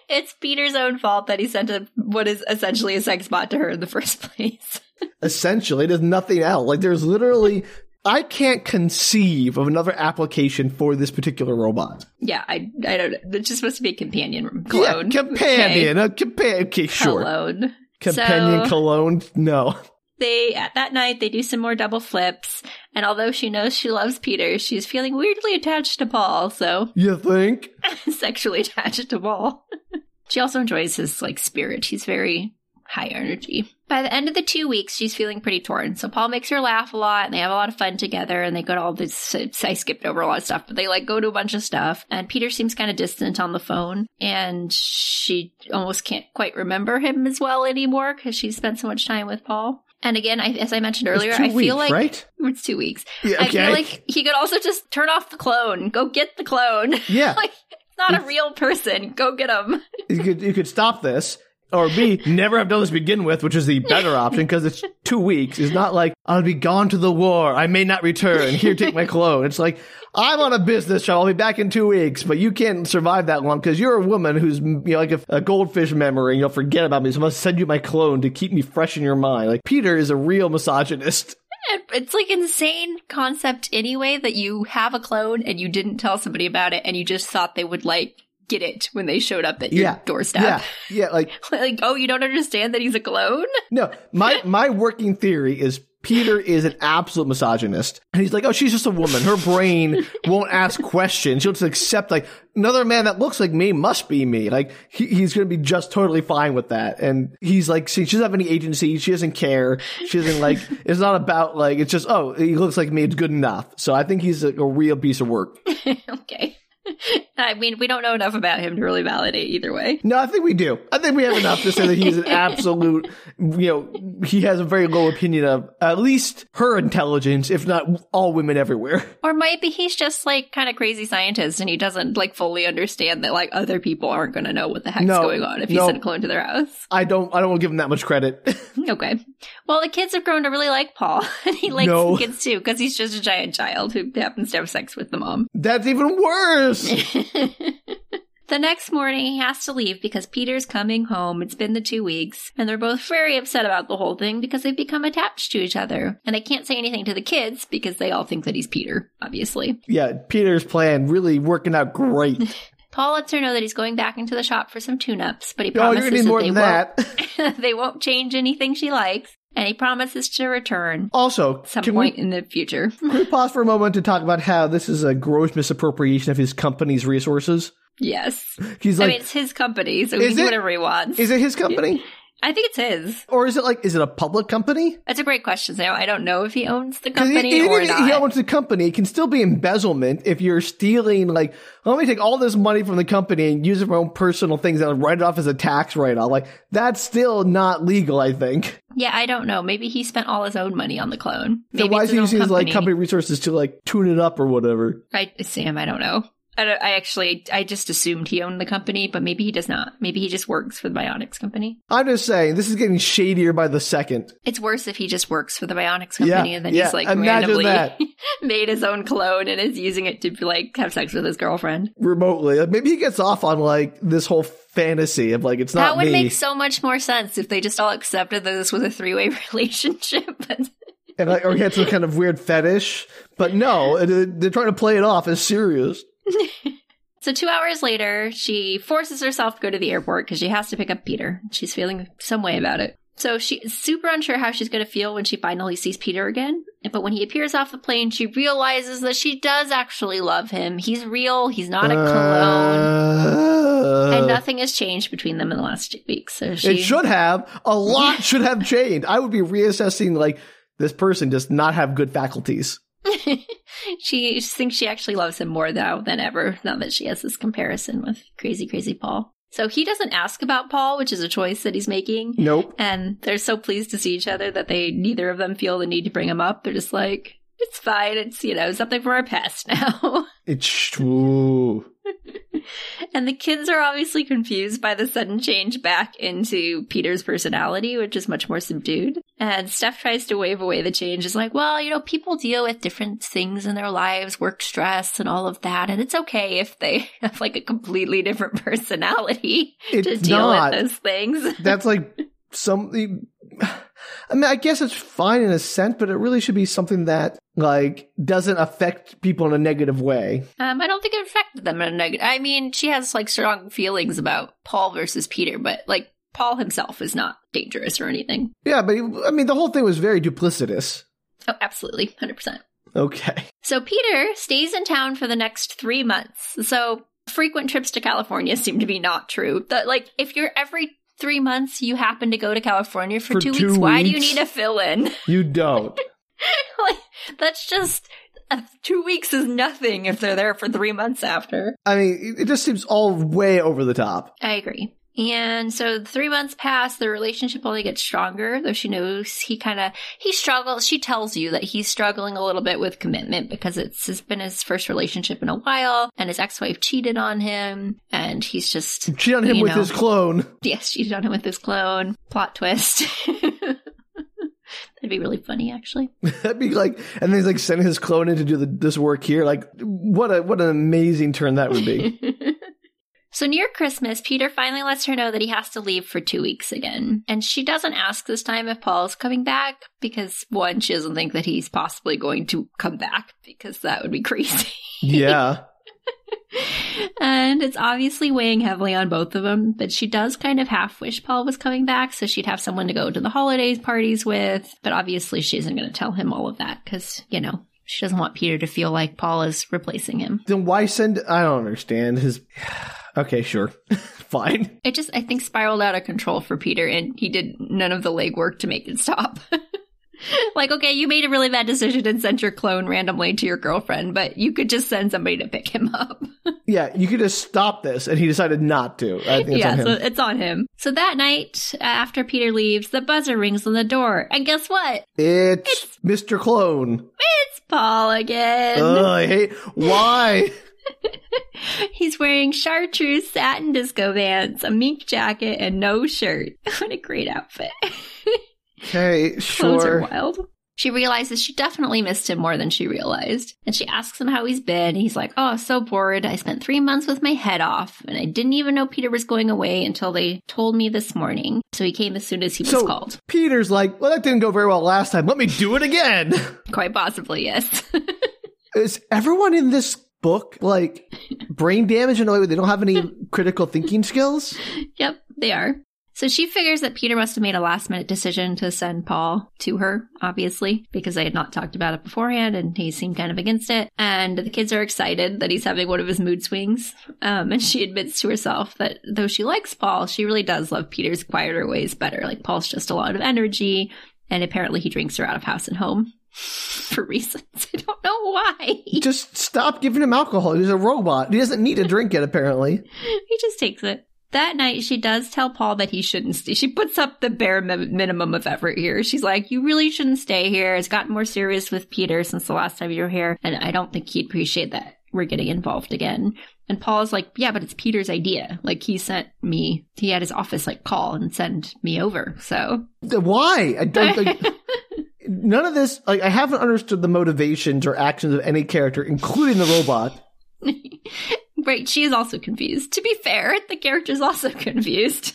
it's Peter's own fault that he sent a what is essentially a sex bot to her in the first place. Essentially, there's nothing else. Like, there's literally, I can't conceive of another application for this particular robot. yeah, I I don't. know. It's just supposed to be a companion Yeah, clone. companion, a companion. Okay, Okay. sure. Cologne. Companion So- cologne. No. They at that night they do some more double flips, and although she knows she loves Peter, she's feeling weirdly attached to Paul. So You think? sexually attached to Paul. she also enjoys his like spirit. He's very high energy. By the end of the two weeks, she's feeling pretty torn. So Paul makes her laugh a lot, and they have a lot of fun together. And they go to all this. I skipped over a lot of stuff, but they like go to a bunch of stuff. And Peter seems kind of distant on the phone, and she almost can't quite remember him as well anymore because she spent so much time with Paul. And again, I, as I mentioned earlier, I weeks, feel like right? it's two weeks. Yeah, okay. I feel like he could also just turn off the clone. Go get the clone. yeah. like it's not a real person. Go get him. you could you could stop this or B, never have done this to begin with, which is the better option because it's two weeks. It's not like I'll be gone to the war. I may not return. Here, take my clone. It's like I'm on a business trip. I'll be back in two weeks, but you can't survive that long because you're a woman who's you know like a, a goldfish memory. and You'll forget about me, so I must send you my clone to keep me fresh in your mind. Like Peter is a real misogynist. It's like insane concept anyway that you have a clone and you didn't tell somebody about it and you just thought they would like get it when they showed up at your Yeah, doorstep. Yeah, yeah. Like like, oh, you don't understand that he's a clone? No, my my working theory is Peter is an absolute misogynist. And he's like, oh, she's just a woman. Her brain won't ask questions. She'll just accept like another man that looks like me must be me. Like he, he's going to be just totally fine with that. And he's like, see, she doesn't have any agency. She doesn't care. She doesn't like, it's not about like, it's just, oh, he looks like me. It's good enough. So I think he's a, a real piece of work. okay. I mean, we don't know enough about him to really validate either way. No, I think we do. I think we have enough to say that he's an absolute, you know, he has a very low opinion of at least her intelligence, if not all women everywhere. Or maybe he's just like kind of crazy scientist and he doesn't like fully understand that like other people aren't going to know what the heck's No, going on if you no. send a clone to their house. I don't, I don't want to give him that much credit. Mm, okay. Well, the kids have grown to really like Paul and he likes No. the kids too because he's just a giant child who happens to have sex with the mom. That's even worse. The next morning, he has to leave because Peter's coming home. It's been the two weeks, and they're both very upset about the whole thing because they've become attached to each other. And they can't say anything to the kids because they all think that he's Peter, obviously. yeah, Peter's plan really working out great. Paul lets her know that he's going back into the shop for some tune ups, but he oh, promises gonna need more that, than they. Won't, they won't change anything she likes, and he promises to return Also, some point we, in the future. can we pause for a moment to talk about how this is a gross misappropriation of his company's resources? yes. He's I like, mean, it's his company, so he can do whatever he wants. is it his company? I think it's his. Or is it like, is it a public company? That's a great question, Sam. I don't know if he owns the company even or if not. he owns the company, it can still be embezzlement if you're stealing, like, oh, let me take all this money from the company and use it for my own personal things and write it off as a tax write-off. Like, that's still not legal, I think. Yeah, I don't know. Maybe he spent all his own money on the clone. So Maybe why is he using his, like, company resources to, like, tune it up or whatever? I, Sam, I don't know. I, I actually, I just assumed he owned the company, but maybe he does not. Maybe he just works for the Bionics company. I'm just saying, this is getting shadier by the second. It's worse if he just works for the Bionics company Yeah, and then yeah, he's like imagine randomly made his own clone and is using it to like have sex with his girlfriend. remotely. Like, maybe he gets off on like this whole fantasy of like it's not that would me. make so much more sense if they just all accepted that this was a three way relationship. and like, or he had some kind of weird fetish. But no, they're trying to play it off as serious. so two hours later, she forces herself to go to the airport because she has to pick up Peter. She's feeling some way about it. So she is super unsure how she's going to feel when she finally sees Peter again. But when he appears off the plane, she realizes that she does actually love him. He's real. He's not a clone. Uh, and nothing has changed between them in the last two weeks. So she, it should have. A lot should have changed. I would be reassessing like this person does not have good faculties. she thinks she actually loves him more now than ever. Now that she has this comparison with crazy, crazy Paul. So he doesn't ask about Paul, which is a choice that he's making. Nope. And they're so pleased to see each other that they neither of them feel the need to bring him up. They're just like, it's fine. It's you know something from our past now. It's true. and the kids are obviously confused by the sudden change back into Peter's personality, which is much more subdued. And Steph tries to wave away the change. Is like, well, you know, people deal with different things in their lives, work stress and all of that, and it's okay if they have like a completely different personality to deal not. with those things. That's like something. I mean, I guess it's fine in a sense, but it really should be something that like doesn't affect people in a negative way. Um, I don't think it affected them in a negative. I mean, she has like strong feelings about Paul versus Peter, but like Paul himself is not dangerous or anything. Yeah, but I mean, the whole thing was very duplicitous. Oh, absolutely, hundred percent. Okay. So Peter stays in town for the next three months. So frequent trips to California seem to be not true. That like if you're every three months you happen to go to California for, For two, two weeks, why do you need a fill in? You don't. like that's just uh, two weeks is nothing if they're there for three months after. I mean, it just seems all way over the top. I agree. And so three months pass, the relationship only gets stronger, though she knows he kind of, he struggles. She tells you that he's struggling a little bit with commitment because it's, it's been his first relationship in a while and his ex-wife cheated on him and he's just, Cheat on him You with his clone. yes, cheated on him with his clone. Plot twist. That'd be really funny, actually. That'd be like, and then he's like sending his clone in to do the, this work here. Like, what a what an amazing turn that would be. So near Christmas, Peter finally lets her know that he has to leave for two weeks again. And she doesn't ask this time if Paul's coming back because one, she doesn't think that he's possibly going to come back because that would be crazy. yeah. and it's obviously weighing heavily on both of them, but she does kind of half wish Paul was coming back so she'd have someone to go to the holidays parties with. But obviously she isn't going to tell him all of that because, you know, she doesn't want Peter to feel like Paul is replacing him. Then why send? I don't understand his. Okay, sure, fine. It just, I think, spiraled out of control for Peter, and he did none of the legwork to make it stop. like, okay, you made a really bad decision and sent your clone randomly to your girlfriend, but you could just send somebody to pick him up. Yeah, you could just stop this, and he decided not to. I think it's yeah, on him. so it's on him. So that night, uh, after Peter leaves, the buzzer rings on the door, and guess what? it's, Mr. Clone. It's Paul again. Ugh, I hate. Why? He's wearing chartreuse satin disco pants, a mink jacket, and no shirt. what a great outfit. Okay, Clothes are sure. wild. She realizes she definitely missed him more than she realized. And she asks him how he's been. He's like, Oh, so bored. I spent three months with my head off, and I didn't even know Peter was going away until they told me this morning. So he came as soon as he was So called. Peter's like, well, that didn't go very well last time. Let me do it again. Quite possibly, yes. Is everyone in this book like brain damage in a way where they don't have any critical thinking skills? yep, they are. So she figures that Peter must have made a last minute decision to send Paul to her, obviously, because they had not talked about it beforehand and he seemed kind of against it. And the kids are excited that he's having one of his mood swings. Um, and she admits to herself that though she likes Paul, she really does love Peter's quieter ways better. Like Paul's just a lot of energy and apparently he drinks her out of house and home for reasons. I don't know why. Just stop giving him alcohol. He's a robot. He doesn't need to drink it, apparently. he just takes it. That night, she does tell Paul that he shouldn't stay. She puts up the bare mi- minimum of effort here. She's like, You really shouldn't stay here. It's gotten more serious with Peter since the last time you were here. And I don't think he'd appreciate that we're getting involved again. And Paul's like, yeah, but it's Peter's idea. Like he sent me, he had his office like call and send me over. So why? I don't. Like, none of this. Like I haven't understood the motivations or actions of any character, including the robot. right, she is also confused. To be fair, the character's also confused.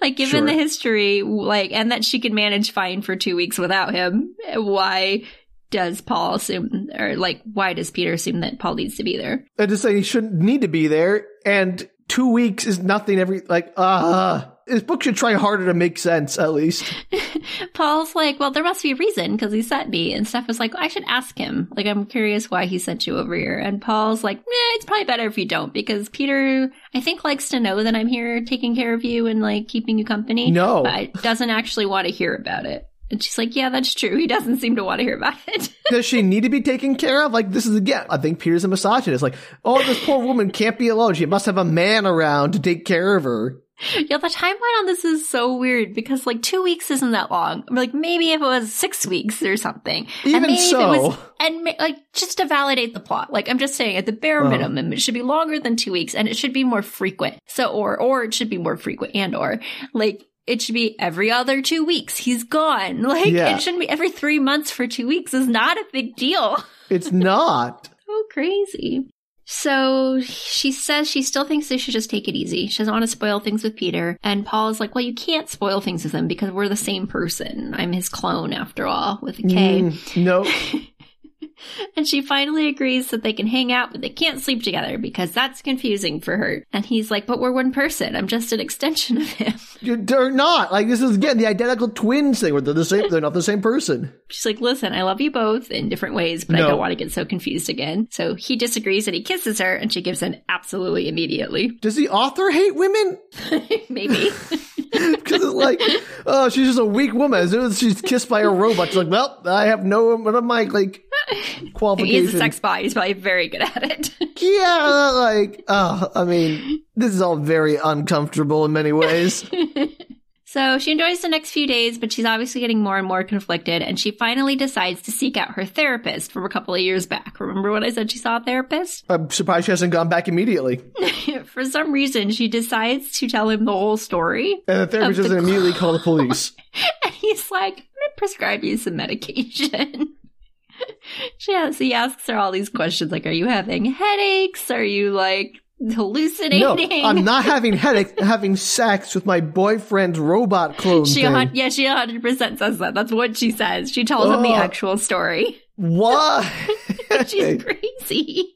like given sure. the history, like and that she can manage fine for two weeks without him, why does Paul assume, or like, why does Peter assume that Paul needs to be there? I just say he shouldn't need to be there, and two weeks is nothing. Every like, uh this book should try harder to make sense at least. Paul's like, well, there must be a reason because he sent me, and Steph was like, I should ask him. Like, I'm curious why he sent you over here. And Paul's like, eh, it's probably better if you don't because Peter, I think, likes to know that I'm here taking care of you and like keeping you company. No, but doesn't actually want to hear about it. And she's like, yeah, that's true. He doesn't seem to want to hear about it. Does she need to be taken care of? Like, this is again, I think Peter's a misogynist. Like, oh, this poor woman can't be alone. She must have a man around to take care of her. Yeah, the timeline on this is so weird because like two weeks isn't that long. Like maybe if it was six weeks or something. Even and maybe so. If it was, and like just to validate the plot, like I'm just saying at the bare Uh-huh. minimum, it should be longer than two weeks and it should be more frequent. So, or, or it should be more frequent and or like it should be every other two weeks. He's gone. Like Yeah. it shouldn't be every three months for two weeks is not a big deal. It's not. so crazy. So she says she still thinks they should just take it easy. She doesn't want to spoil things with Peter. And Paul is like, well, you can't spoil things with him because we're the same person. I'm his clone after all, with a K. Mm, no. And she finally agrees that they can hang out, but they can't sleep together because that's confusing for her. And he's like, but we're one person. I'm just an extension of him. You're, they're not. Like, this is again the identical twins thing where they're the same, they're not the same person. She's like, listen, I love you both in different ways, but I don't want to get so confused again. So he disagrees and he kisses her and she gives in absolutely immediately. Does the author hate women? Maybe. Because it's like, oh, she's just a weak woman. As soon as she's kissed by a robot, she's like, well, I have no, what am I, like, he is qualifications? a sex bot. He's probably very good at it. Yeah, like, oh, I mean, this is all very uncomfortable in many ways. So she enjoys the next few days, but she's obviously getting more and more conflicted, and she finally decides to seek out her therapist from a couple of years back. Remember when I said she saw a therapist? I'm surprised she hasn't gone back immediately. For some reason, she decides to tell him the whole story. And the therapist doesn't immediately call the police. And he's like, I'm going to prescribe you some medication. she has, he asks her all these questions like, are you having headaches? Are you like hallucinating? No? I'm not having headaches. I'm having sex with my boyfriend's robot clone She, thing. yeah, she 100% says that. That's what she says. She tells him the actual story. What? She's crazy.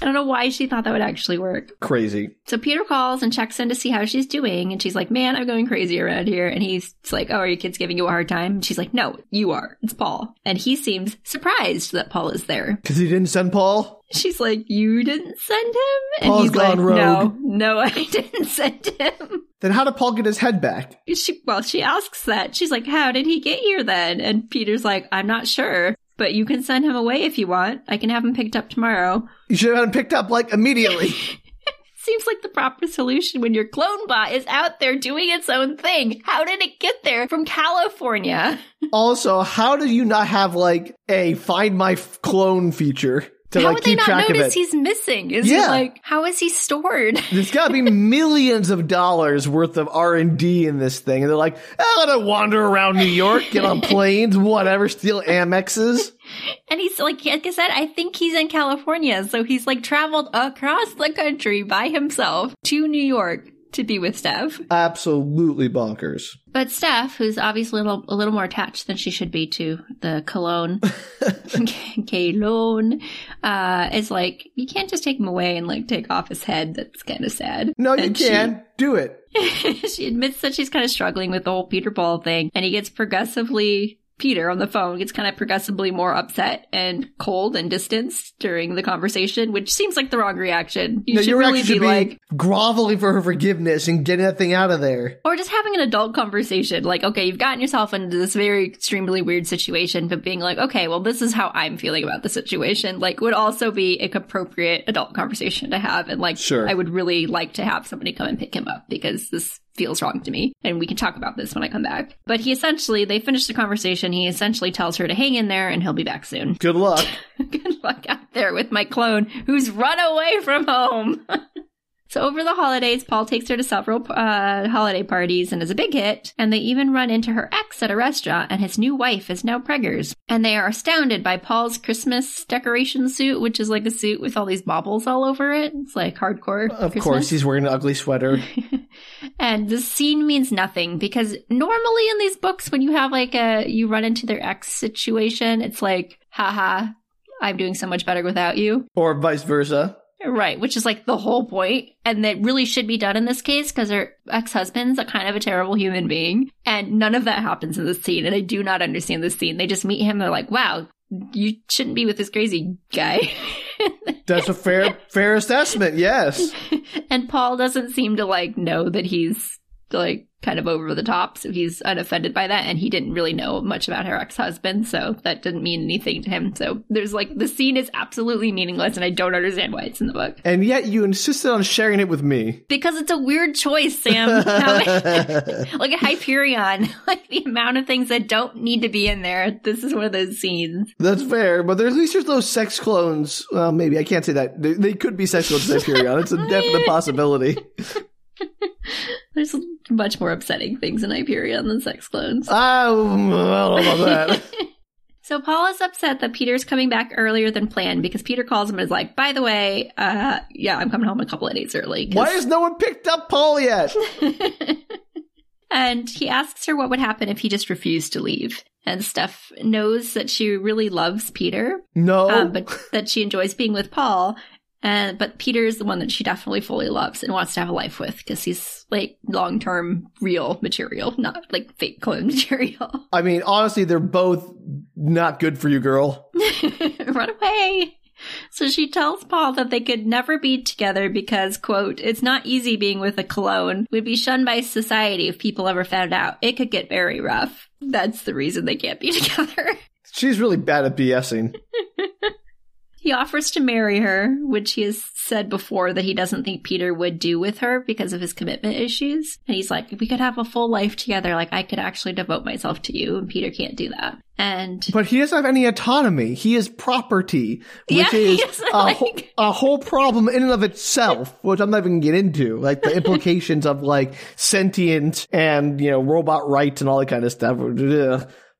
I don't know why she thought that would actually work. Crazy. So Peter calls and checks in to see how she's doing, and she's like, "Man, I'm going crazy around here." And he's like, "Oh, are your kids giving you a hard time?" And she's like, "No, you are. It's Paul." And he seems surprised that Paul is there. Because he didn't send Paul? She's like, "You didn't send him?" And Paul's he's gone like, rogue. "No, no, I didn't send him." Then how did Paul get his head back? She well, she asks that. She's like, "How did he get here then?" And Peter's like, "I'm not sure." But you can send him away if you want. I can have him picked up tomorrow. You should have him picked up, like, immediately. Seems like the proper solution when your clone bot is out there doing its own thing. How did it get there from California? also, how do you not have, like, a find my f- clone feature to, how like, would they not track of notice it? he's missing? Is Yeah. he like, how is he stored? There's got to be millions of dollars worth of R and D in this thing, and they're like, oh, "I'm gonna wander around New York, get on planes, whatever, steal Amexes." And he's like, like I said, I think he's in California. So he's like traveled across the country by himself to New York to be with Steph. Absolutely bonkers. But Steph, who's obviously a little, a little more attached than she should be to the cologne, cologne, uh, is like, you can't just take him away and like take off his head. That's kind of sad. No, you And she- can do it. she admits that she's kind of struggling with the whole Peter Paul thing, and he gets progressively. Peter on the phone gets kind of progressively more upset and cold and distanced during the conversation, which seems like the wrong reaction. You no, should your really be, should be like, groveling for her forgiveness and getting that thing out of there. or just having an adult conversation. Like, okay, you've gotten yourself into this very extremely weird situation, but being like, okay, well, this is how I'm feeling about the situation. Like, would also be an appropriate adult conversation to have. And like, Sure. I would really like to have somebody come and pick him up because this feels wrong to me. And we can talk about this when I come back. But he essentially, they finish the conversation. He essentially tells her to hang in there and he'll be back soon. Good luck. Good luck out there with my clone who's run away from home. So over the holidays, Paul takes her to several uh, holiday parties and is a big hit. And they even run into her ex at a restaurant, and his new wife is now preggers. And they are astounded by Paul's Christmas decoration suit, which is like a suit with all these baubles all over it. It's like hardcore. Of Christmas. course, he's wearing an ugly sweater. and the scene means nothing because normally in these books, when you have like a you run into their ex situation, it's like, haha, I'm doing so much better without you. or vice versa. Right, which is like the whole point, and that really should be done in this case because her ex-husband's a kind of a terrible human being, and none of that happens in this scene. And I do not understand this scene. They just meet him. They're like, "Wow, you shouldn't be with this crazy guy," That's a fair fair assessment. Yes. and Paul doesn't seem to like know that he's like kind of over the top, so he's unoffended by that, and he didn't really know much about her ex-husband, so that didn't mean anything to him. So there's like the scene is absolutely meaningless, and I don't understand why it's in the book And yet you insisted on sharing it with me. because it's a weird choice, Sam. Like a Hyperion, like the amount of things that don't need to be in there. This is one of those scenes. That's fair, but there's, at least there's those sex clones. Well, maybe I can't say that. They, they could be sex clones Hyperion. It's a definite possibility. There's much more upsetting things in Hyperion than sex clones. I don't know about that. So Paul is upset that Peter's coming back earlier than planned because Peter calls him and is like, by the way, uh, yeah, I'm coming home a couple of days early. 'cause- Why has no one picked up Paul yet? and he asks her what would happen if he just refused to leave. And Steph knows that she really loves Peter, No. um, but that she enjoys being with Paul. And but Peter is the one that she definitely fully loves and wants to have a life with because he's like long term real material, not like fake clone material. I mean, honestly, they're both not good for you, girl. Run away. So she tells Paul that they could never be together because, quote, it's not easy being with a clone. We'd be shunned by society if people ever found out. It could get very rough. That's the reason they can't be together. She's really bad at BSing. He offers to marry her, which he has said before that he doesn't think Peter would do with her because of his commitment issues. And he's like, we could have a full life together. Like, I could actually devote myself to you, and Peter can't do that. And But he doesn't have any autonomy. He is property, which Yeah, is a, like- whole, a whole problem in and of itself, which I'm not even get into. Like the implications of like sentient and, you know, robot rights and all that kind of stuff.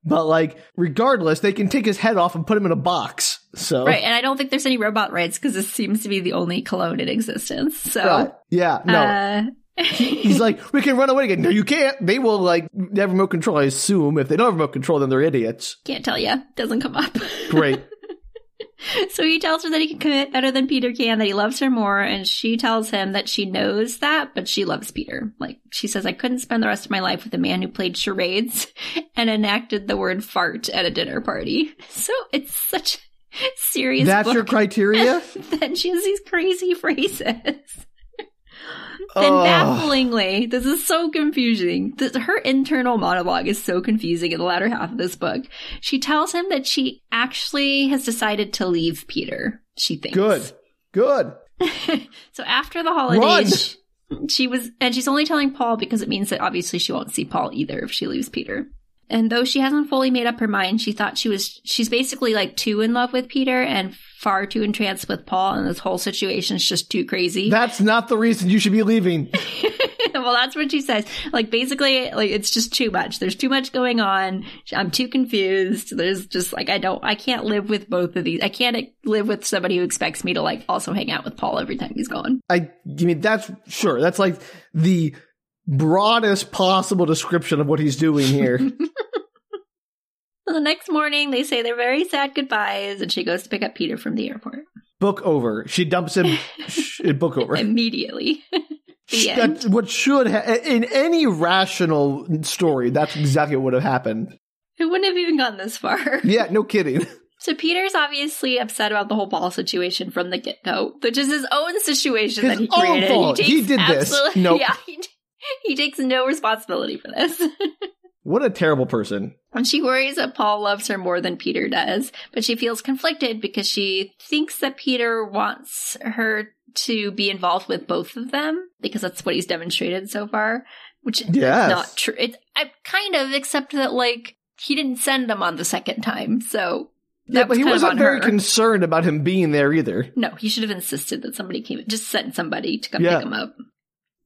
But like, regardless, they can take his head off and put him in a box. So, Right, and I don't think there's any robot rights because this seems to be the only cologne in existence. So, Right. yeah, no. uh, He's like, we can run away again. No, you can't. They will like have remote control, I assume. If they don't have remote control, then they're idiots. can't tell you. Doesn't come up. Great. so he tells her that he can commit better than Peter can, that he loves her more, and she tells him that she knows that, but she loves Peter. Like, she says, I couldn't spend the rest of my life with a man who played charades and enacted the word fart at a dinner party. So it's such a serious That's your criteria? then she has these crazy phrases. Oh. Then bafflingly, this is so confusing. This, her internal monologue is so confusing in the latter half of this book. She tells him that she actually has decided to leave Peter. She thinks Good. Good. so after the holidays, she, she was, and she's only telling Paul because it means that obviously she won't see Paul either if she leaves Peter. And though she hasn't fully made up her mind, she thought she was, she's basically like too in love with Peter and far too entranced with Paul, and this whole situation is just too crazy. That's not the reason you should be leaving. well, that's what she says. Like basically, like it's just too much. There's too much going on. I'm too confused. There's just like I don't, I can't live with both of these. I can't live with somebody who expects me to like also hang out with Paul every time he's gone. I, I mean, that's sure. That's like the broadest possible description of what he's doing here. So the next morning, they say their very sad goodbyes, and she goes to pick up Peter from the airport book over. She dumps him. sh- book over. immediately. the end. What should ha- in any rational story. That's exactly what would have happened. Who wouldn't have even gotten this far? Yeah, no kidding. So Peter's obviously upset about the whole Paul situation from the get go, which is his own situation His that he own created. fault. He did this. absolute- Nope. Yeah, he, he takes no responsibility for this. What a terrible person. And she worries that Paul loves her more than Peter does, but she feels conflicted because she thinks that Peter wants her to be involved with both of them because that's what he's demonstrated so far, which Yes. is not true. It's I kind of except that like he didn't send them on the second time, so Yeah, but was he wasn't very her. concerned about him being there either. No, he should have insisted that somebody came. Just sent somebody to come Yeah. pick him up.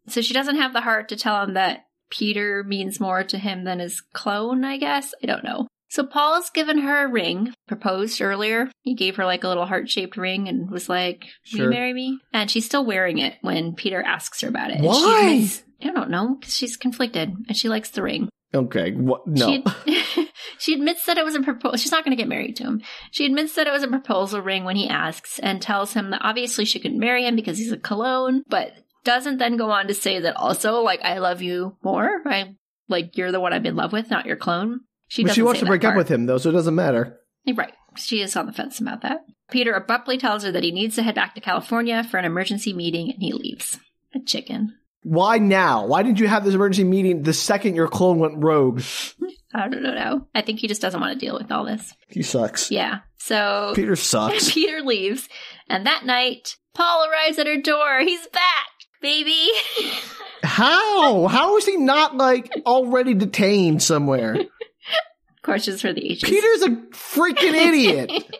So she doesn't have the heart to tell him that Peter means more to him than his clone, I guess. I don't know. So Paul's given her a ring, proposed earlier. He gave her like a little heart shaped ring and was like, Will Sure. you marry me? And she's still wearing it when Peter asks her about it. Why? I don't know, because she's conflicted and she likes the ring. Okay, what? No. She, she admits that it was a proposal. She's not going to get married to him. She admits that it was a proposal ring when he asks and tells him that obviously she couldn't marry him because he's a cologne, but doesn't then go on to say that also, like, I love you more. right? like, you're the one I'm in love with, not your clone. She, but she wants to break that up with him, though, so it doesn't matter. Right. She is on the fence about that. Peter abruptly tells her that he needs to head back to California for an emergency meeting and he leaves. A chicken. Why now? Why didn't you have this emergency meeting the second your clone went rogue? I don't know. I think he just doesn't want to deal with all this. He sucks. Yeah. So Peter sucks. Peter leaves, and that night, Paul arrives at her door. He's back, baby. How? How is he not like already detained somewhere? Questions for the ages. Peter's a freaking idiot.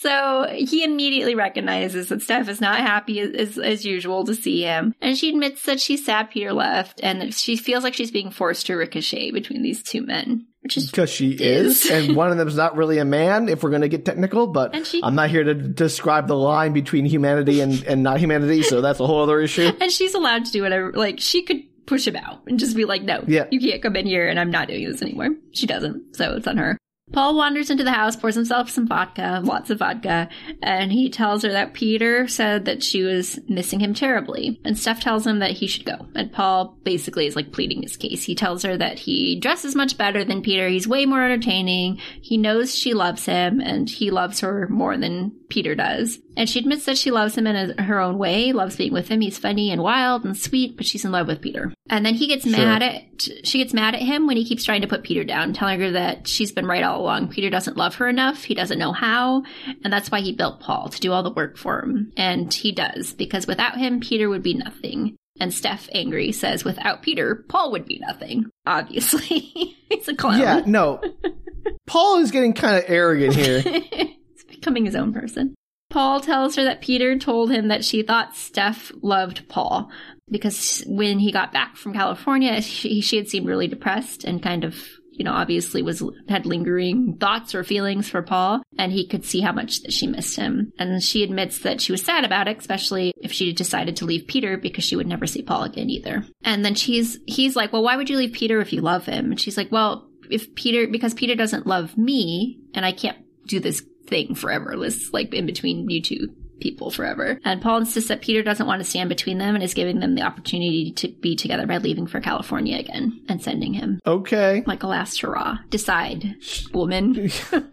So he immediately recognizes that Steph is not happy as, as, as usual to see him. And she admits that she's sad Peter left and that she feels like she's being forced to ricochet between these two men, which is Because she is, Is. and one of them's not really a man, if we're going to get technical, but she- I'm not here to describe the line between humanity and, and not humanity, so that's a whole other issue. and she's allowed to do whatever. Like she could push him out and just be like, "No, Yeah. you can't come in here, and I'm not doing this anymore." She doesn't, so it's on her. Paul wanders into the house, pours himself some vodka, lots of vodka, and he tells her that Peter said that she was missing him terribly. And Steph tells him that he should go. And Paul basically is like pleading his case. He tells her that he dresses much better than Peter. He's way more entertaining. He knows she loves him, and he loves her more than Peter does. And she admits that she loves him in a, her own way, loves being with him. He's funny and wild and sweet, but she's in love with Peter. And then he gets Sure. mad at she gets mad at him when he keeps trying to put Peter down, telling her that she's been right all along. Peter doesn't love her enough. He doesn't know how, and that's why he built Paul to do all the work for him. And he does because without him, Peter would be nothing. And Steph, angry, says, "Without Peter, Paul would be nothing." Obviously, he's a clown. Yeah, no. Paul is getting kind of arrogant here. He's becoming his own person. Paul tells her that Peter told him that she thought Steph loved Paul because when he got back from California, she, she had seemed really depressed and kind of, you know, obviously was had lingering thoughts or feelings for Paul, and he could see how much that she missed him. And she admits that she was sad about it, especially if she decided to leave Peter because she would never see Paul again either. And then she's he's like, "Well, why would you leave Peter if you love him?" And she's like, "Well, if Peter because Peter doesn't love me and I can't do this thing forever. This like in between you two people forever. And Paul insists that Peter doesn't want to stand between them and is giving them the opportunity to be together by leaving for California again and sending him. Okay. Like a last hurrah. Decide, woman. Uh,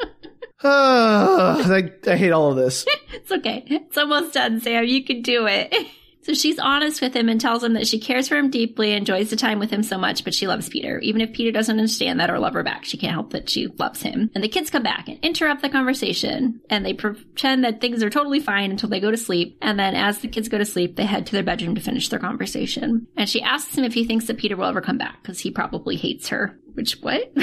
I, I hate all of this. It's okay. It's almost done, Sam. You can do it. So she's honest with him and tells him that she cares for him deeply, enjoys the time with him so much, but she loves Peter. Even if Peter doesn't understand that or love her back, she can't help that she loves him. And the kids come back and interrupt the conversation, and they pretend that things are totally fine until they go to sleep. And then as the kids go to sleep, they head to their bedroom to finish their conversation. And she asks him if he thinks that Peter will ever come back, because he probably hates her. Which, what?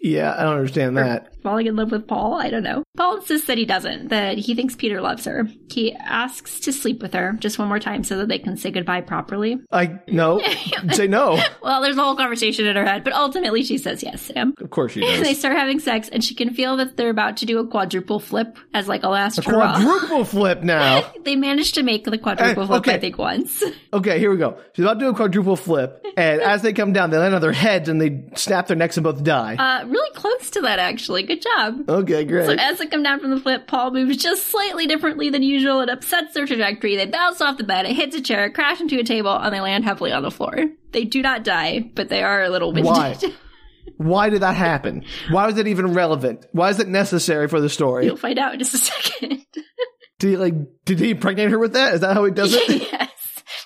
Yeah, I don't understand that. falling in love with Paul? I don't know. Paul insists that he doesn't, that he thinks Peter loves her. He asks to sleep with her just one more time so that they can say goodbye properly. I no. Say no. Well, there's a whole conversation in her head, but ultimately she says yes, Sam. Of course she does. They start having sex, and she can feel that they're about to do a quadruple flip as like a last A hurrah. quadruple flip now. they managed to make the quadruple flip, okay. I think, once. Okay, here we go. She's about to do a quadruple flip, and as they come down, they land on their heads and they snap their necks and both die. Uh, really close to that, actually. Good job. Okay, So great. as they come down from the flip, Paul moves just slightly differently than usual. It upsets their trajectory. They bounce off the bed, it hits a chair, crash into a table, and they land heavily on the floor. They do not die, but they are a little winded. Why? Why did that happen? Why was it even relevant? Why is it necessary for the story? You'll find out in just a second. Did he like? Did he impregnate her with that? Is that how he does it? yes.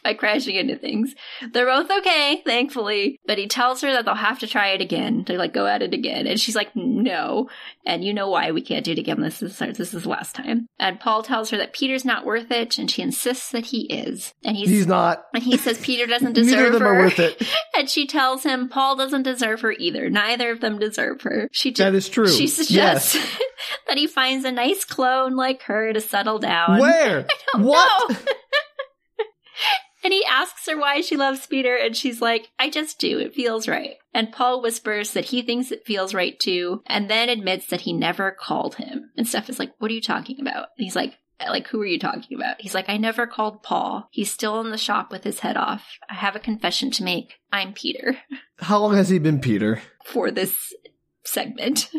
by crashing into things. They're both okay, thankfully, but he tells her that they'll have to try it again to like go at it again, and she's like, "No," and you know why we can't do it again. This is this is the last time. And Paul tells her that Peter's not worth it, and she insists that he is, and he's, He's not. and he says Peter doesn't Neither deserve of them her. are worth it. And she tells him Paul doesn't deserve her either. Neither of them deserve her. She That is true. She suggests Yes. that he finds a nice clone like her to settle down. Where? don't What? know. And he asks her why she loves Peter, and she's like, I just do. It feels right. And Paul whispers that he thinks it feels right too, and then admits that he never called him. And Steph is like, What are you talking about? And he's like, like, who are you talking about? He's like, I never called Paul. He's still in the shop with his head off. I have a confession to make. I'm Peter How long has he been Peter? for this segment.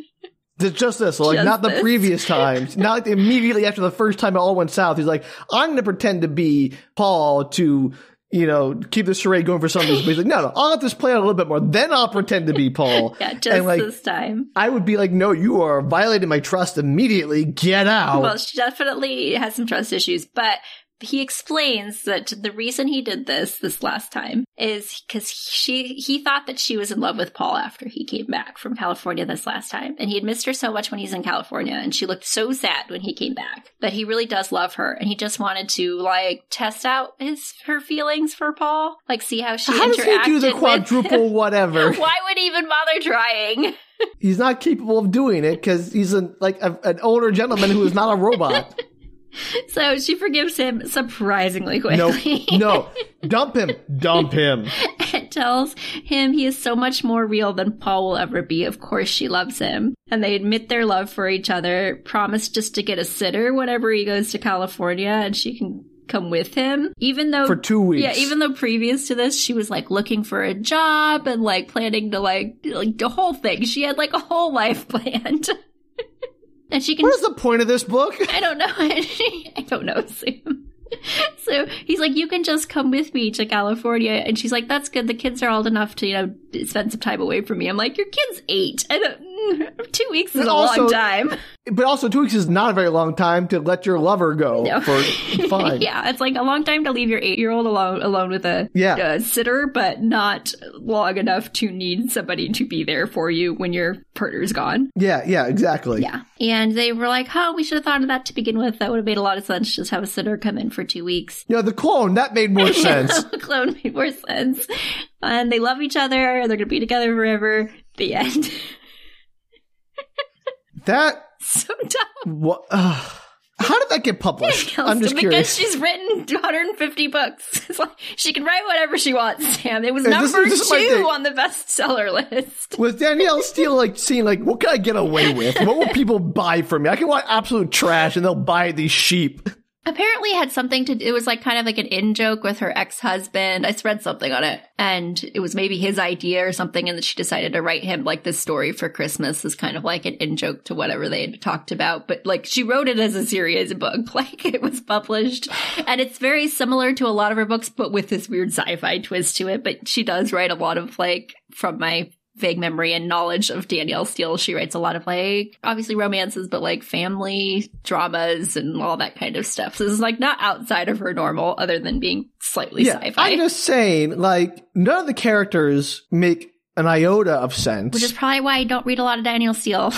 Just just this, like Just not the this. previous times. not like immediately after the first time it all went south. He's like, I'm going to pretend to be Paul to, you know, keep the charade going for some reason. But he's like, no, no, I'll let this play out a little bit more. Then I'll pretend to be Paul. yeah, just and like, this time. I would be like, no, you are violating my trust immediately. Get out. Well, she definitely has some trust issues, but he explains that the reason he did this this last time is because she he thought that she was in love with Paul after he came back from California this last time, and he had missed her so much when he's in California, and she looked so sad when he came back. But he really does love her, and he just wanted to like test out his her feelings for Paul, like see how she How does he do the quadruple whatever? Why would he even bother trying? he's not capable of doing it because he's a, like a, an older gentleman who is not a robot. So she forgives him surprisingly no, quickly. no, dump him, dump him. and tells him he is so much more real than Paul will ever be. Of course, she loves him. And they admit their love for each other, promise just to get a sitter whenever he goes to California and she can come with him. Even though. For two weeks. Yeah, even though previous to this, she was like looking for a job and like planning to like, like the whole thing. She had like a whole life planned. And she can What is the point of this book? I don't know. I don't know, Sam. So he's like, you can just come with me to California. And she's like, that's good. The kids are old enough to, you know, spend some time away from me. I'm like, your kid's eight. I don't, two weeks is a also- long time. But also, two weeks is not a very long time to let your lover go No. for fine. yeah, it's like a long time to leave your eight year old alone, alone with a Yeah. uh, sitter, but not long enough to need somebody to be there for you when your partner's gone. Yeah, yeah, exactly. Yeah. And they were like, oh, we should have thought of that to begin with. That would have made a lot of sense. Just have a sitter come in for two weeks. Yeah, the clone, that made more sense. Clone made more sense. And they love each other. They're going to be together forever. The end. That, so dumb. what, uh, how did that get published? I'm just because curious. she's written 150 books. It's like she can write whatever she wants, Sam. It was this number is- this two on the bestseller list. Was Danielle Steel like seeing like what can I get away with? What will people buy from me? I can want absolute trash and they'll buy these sheep. Apparently had something to do, it was like kind of like an in joke with her ex-husband. I read something on it and it was maybe his idea or something and that she decided to write him like this story for Christmas as kind of like an in joke to whatever they had talked about. But like she wrote it as a serious book. Like it was published and it's very similar to a lot of her books but with this weird sci-fi twist to it. But she does write a lot of like from my vague memory and knowledge of Danielle Steel. She writes a lot of like obviously romances, but like family dramas and all that kind of stuff. So this is like not outside of her normal, other than being slightly Yeah, sci-fi. I'm just saying, like none of the characters make an iota of sense. which is probably why I don't read a lot of Danielle Steel.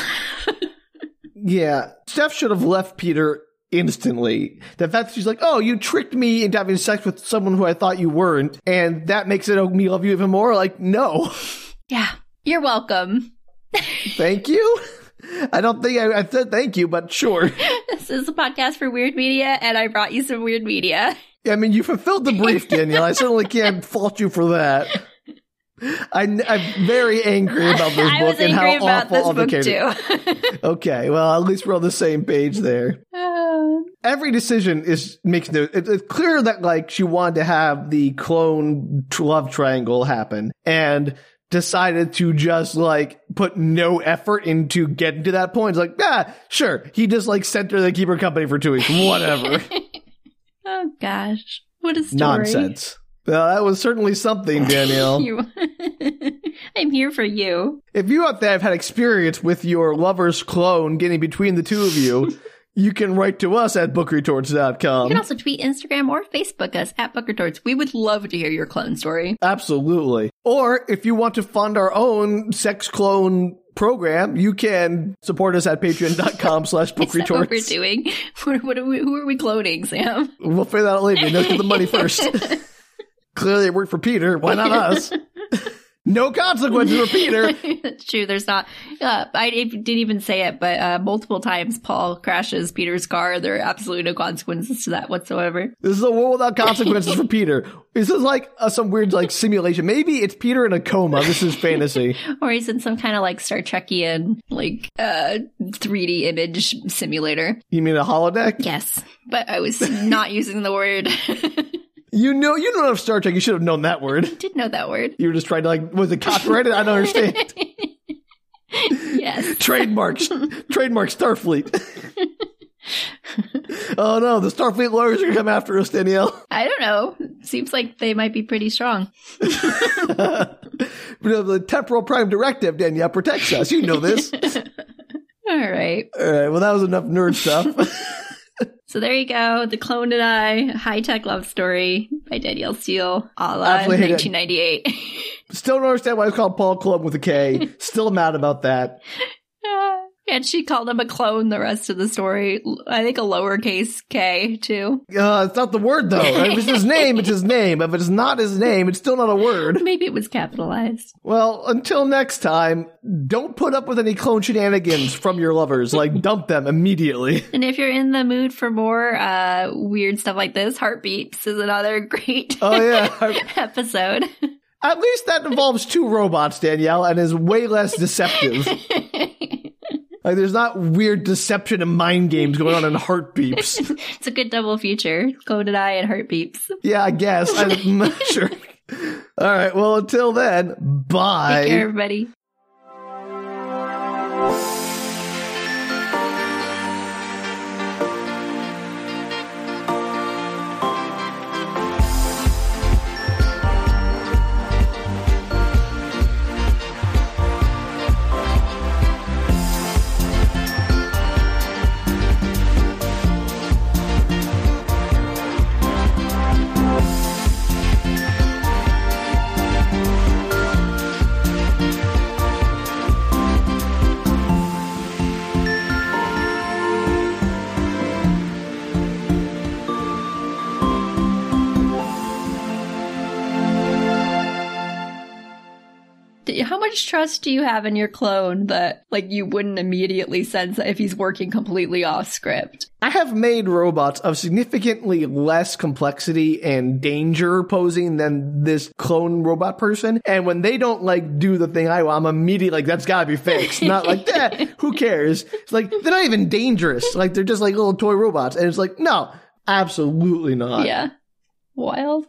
yeah, Steph should have left Peter instantly. The fact that she's like, "Oh, you tricked me into having sex with someone who I thought you weren't," and that makes it me love you even more. Like, no, yeah, you're welcome. thank you. I don't think I, I said thank you, but sure. This is a podcast for weird media, and I brought you some weird media. I mean, you fulfilled the brief, Danielle. I certainly can't fault you for that. I, am very angry about this book and how about awful this the book character- too. Okay, well, at least we're on the same page there. Uh, Every decision is makes no. it- It's clear that like she wanted to have the clone love triangle happen, and decided to just like put no effort into getting to that point. It's like, yeah, sure. He just like sent her to keep her company for two weeks. Whatever. oh gosh, what a story! Nonsense. Well, that was certainly something, Danielle. You- I'm here for you. if you out there have had experience with your lover's clone getting between the two of you, You can write to us at bookretorts.com. You can also tweet, Instagram, or Facebook us at bookretorts. We would love to hear your clone story. Absolutely. Or if you want to fund our own sex clone program, you can support us at patreon.com slash that what we're doing? What, what are we, who are we cloning, Sam? We'll figure that out later. Let's get the money first. Clearly it worked for Peter. Why not us? No consequences for Peter. That's true. There's not. Uh, I didn't even say it, but uh, multiple times Paul crashes Peter's car. There are absolutely no consequences to that whatsoever. This is a world without consequences for Peter. This is like uh, some weird like simulation. Maybe it's Peter in a coma. This is fantasy. Or he's in some kind of like Star Trekian like uh 3D image simulator. You mean a holodeck? Yes, but I was not using the word. You know, you don't know Star Trek. You should have known that word. Did know that word. You were just trying to like, was it copyrighted? I don't understand. Yes. Trademarks. Trademark Starfleet. oh no, the Starfleet lawyers are gonna come after us, Danielle. I don't know. Seems like they might be pretty strong. The temporal prime directive, Danielle, protects us. You know this. All right. All right, well, that was enough nerd stuff. So there you go. The Klone and I High Tech Love Story by Danielle Steel, a la Absolutely hate 1998. Still don't understand why it's called Paul Klone with a K. Still mad about that. And she called him a clone the rest of the story. I think a lowercase k, too. Uh, it's not the word though. If it's his name, it's his name. If it's not his name, it's still not a word. Maybe it was capitalized. Well, until next time, don't put up with any clone shenanigans from your lovers. Like, dump them immediately. And if you're in the mood for more uh, weird stuff like this, Heartbeeps is another great Oh yeah. episode. At least that involves two robots, Danielle, and is way less deceptive. Like, there's not weird deception and mind games going on in Heartbeeps. it's a good double feature. Klone and I and Heartbeeps. Yeah, I guess. I'm not sure. All right. Well, until then, bye. Take care, everybody. How much trust do you have in your clone that, like, you wouldn't immediately sense if he's working completely off script? I have made robots of significantly less complexity and danger posing than this clone robot person. And when they don't like do the thing I want, I'm immediately like, that's gotta be fixed. not like that. Who cares? It's like, they're not even dangerous. Like, they're just like little toy robots. And it's like, no, absolutely not. Yeah. Wild.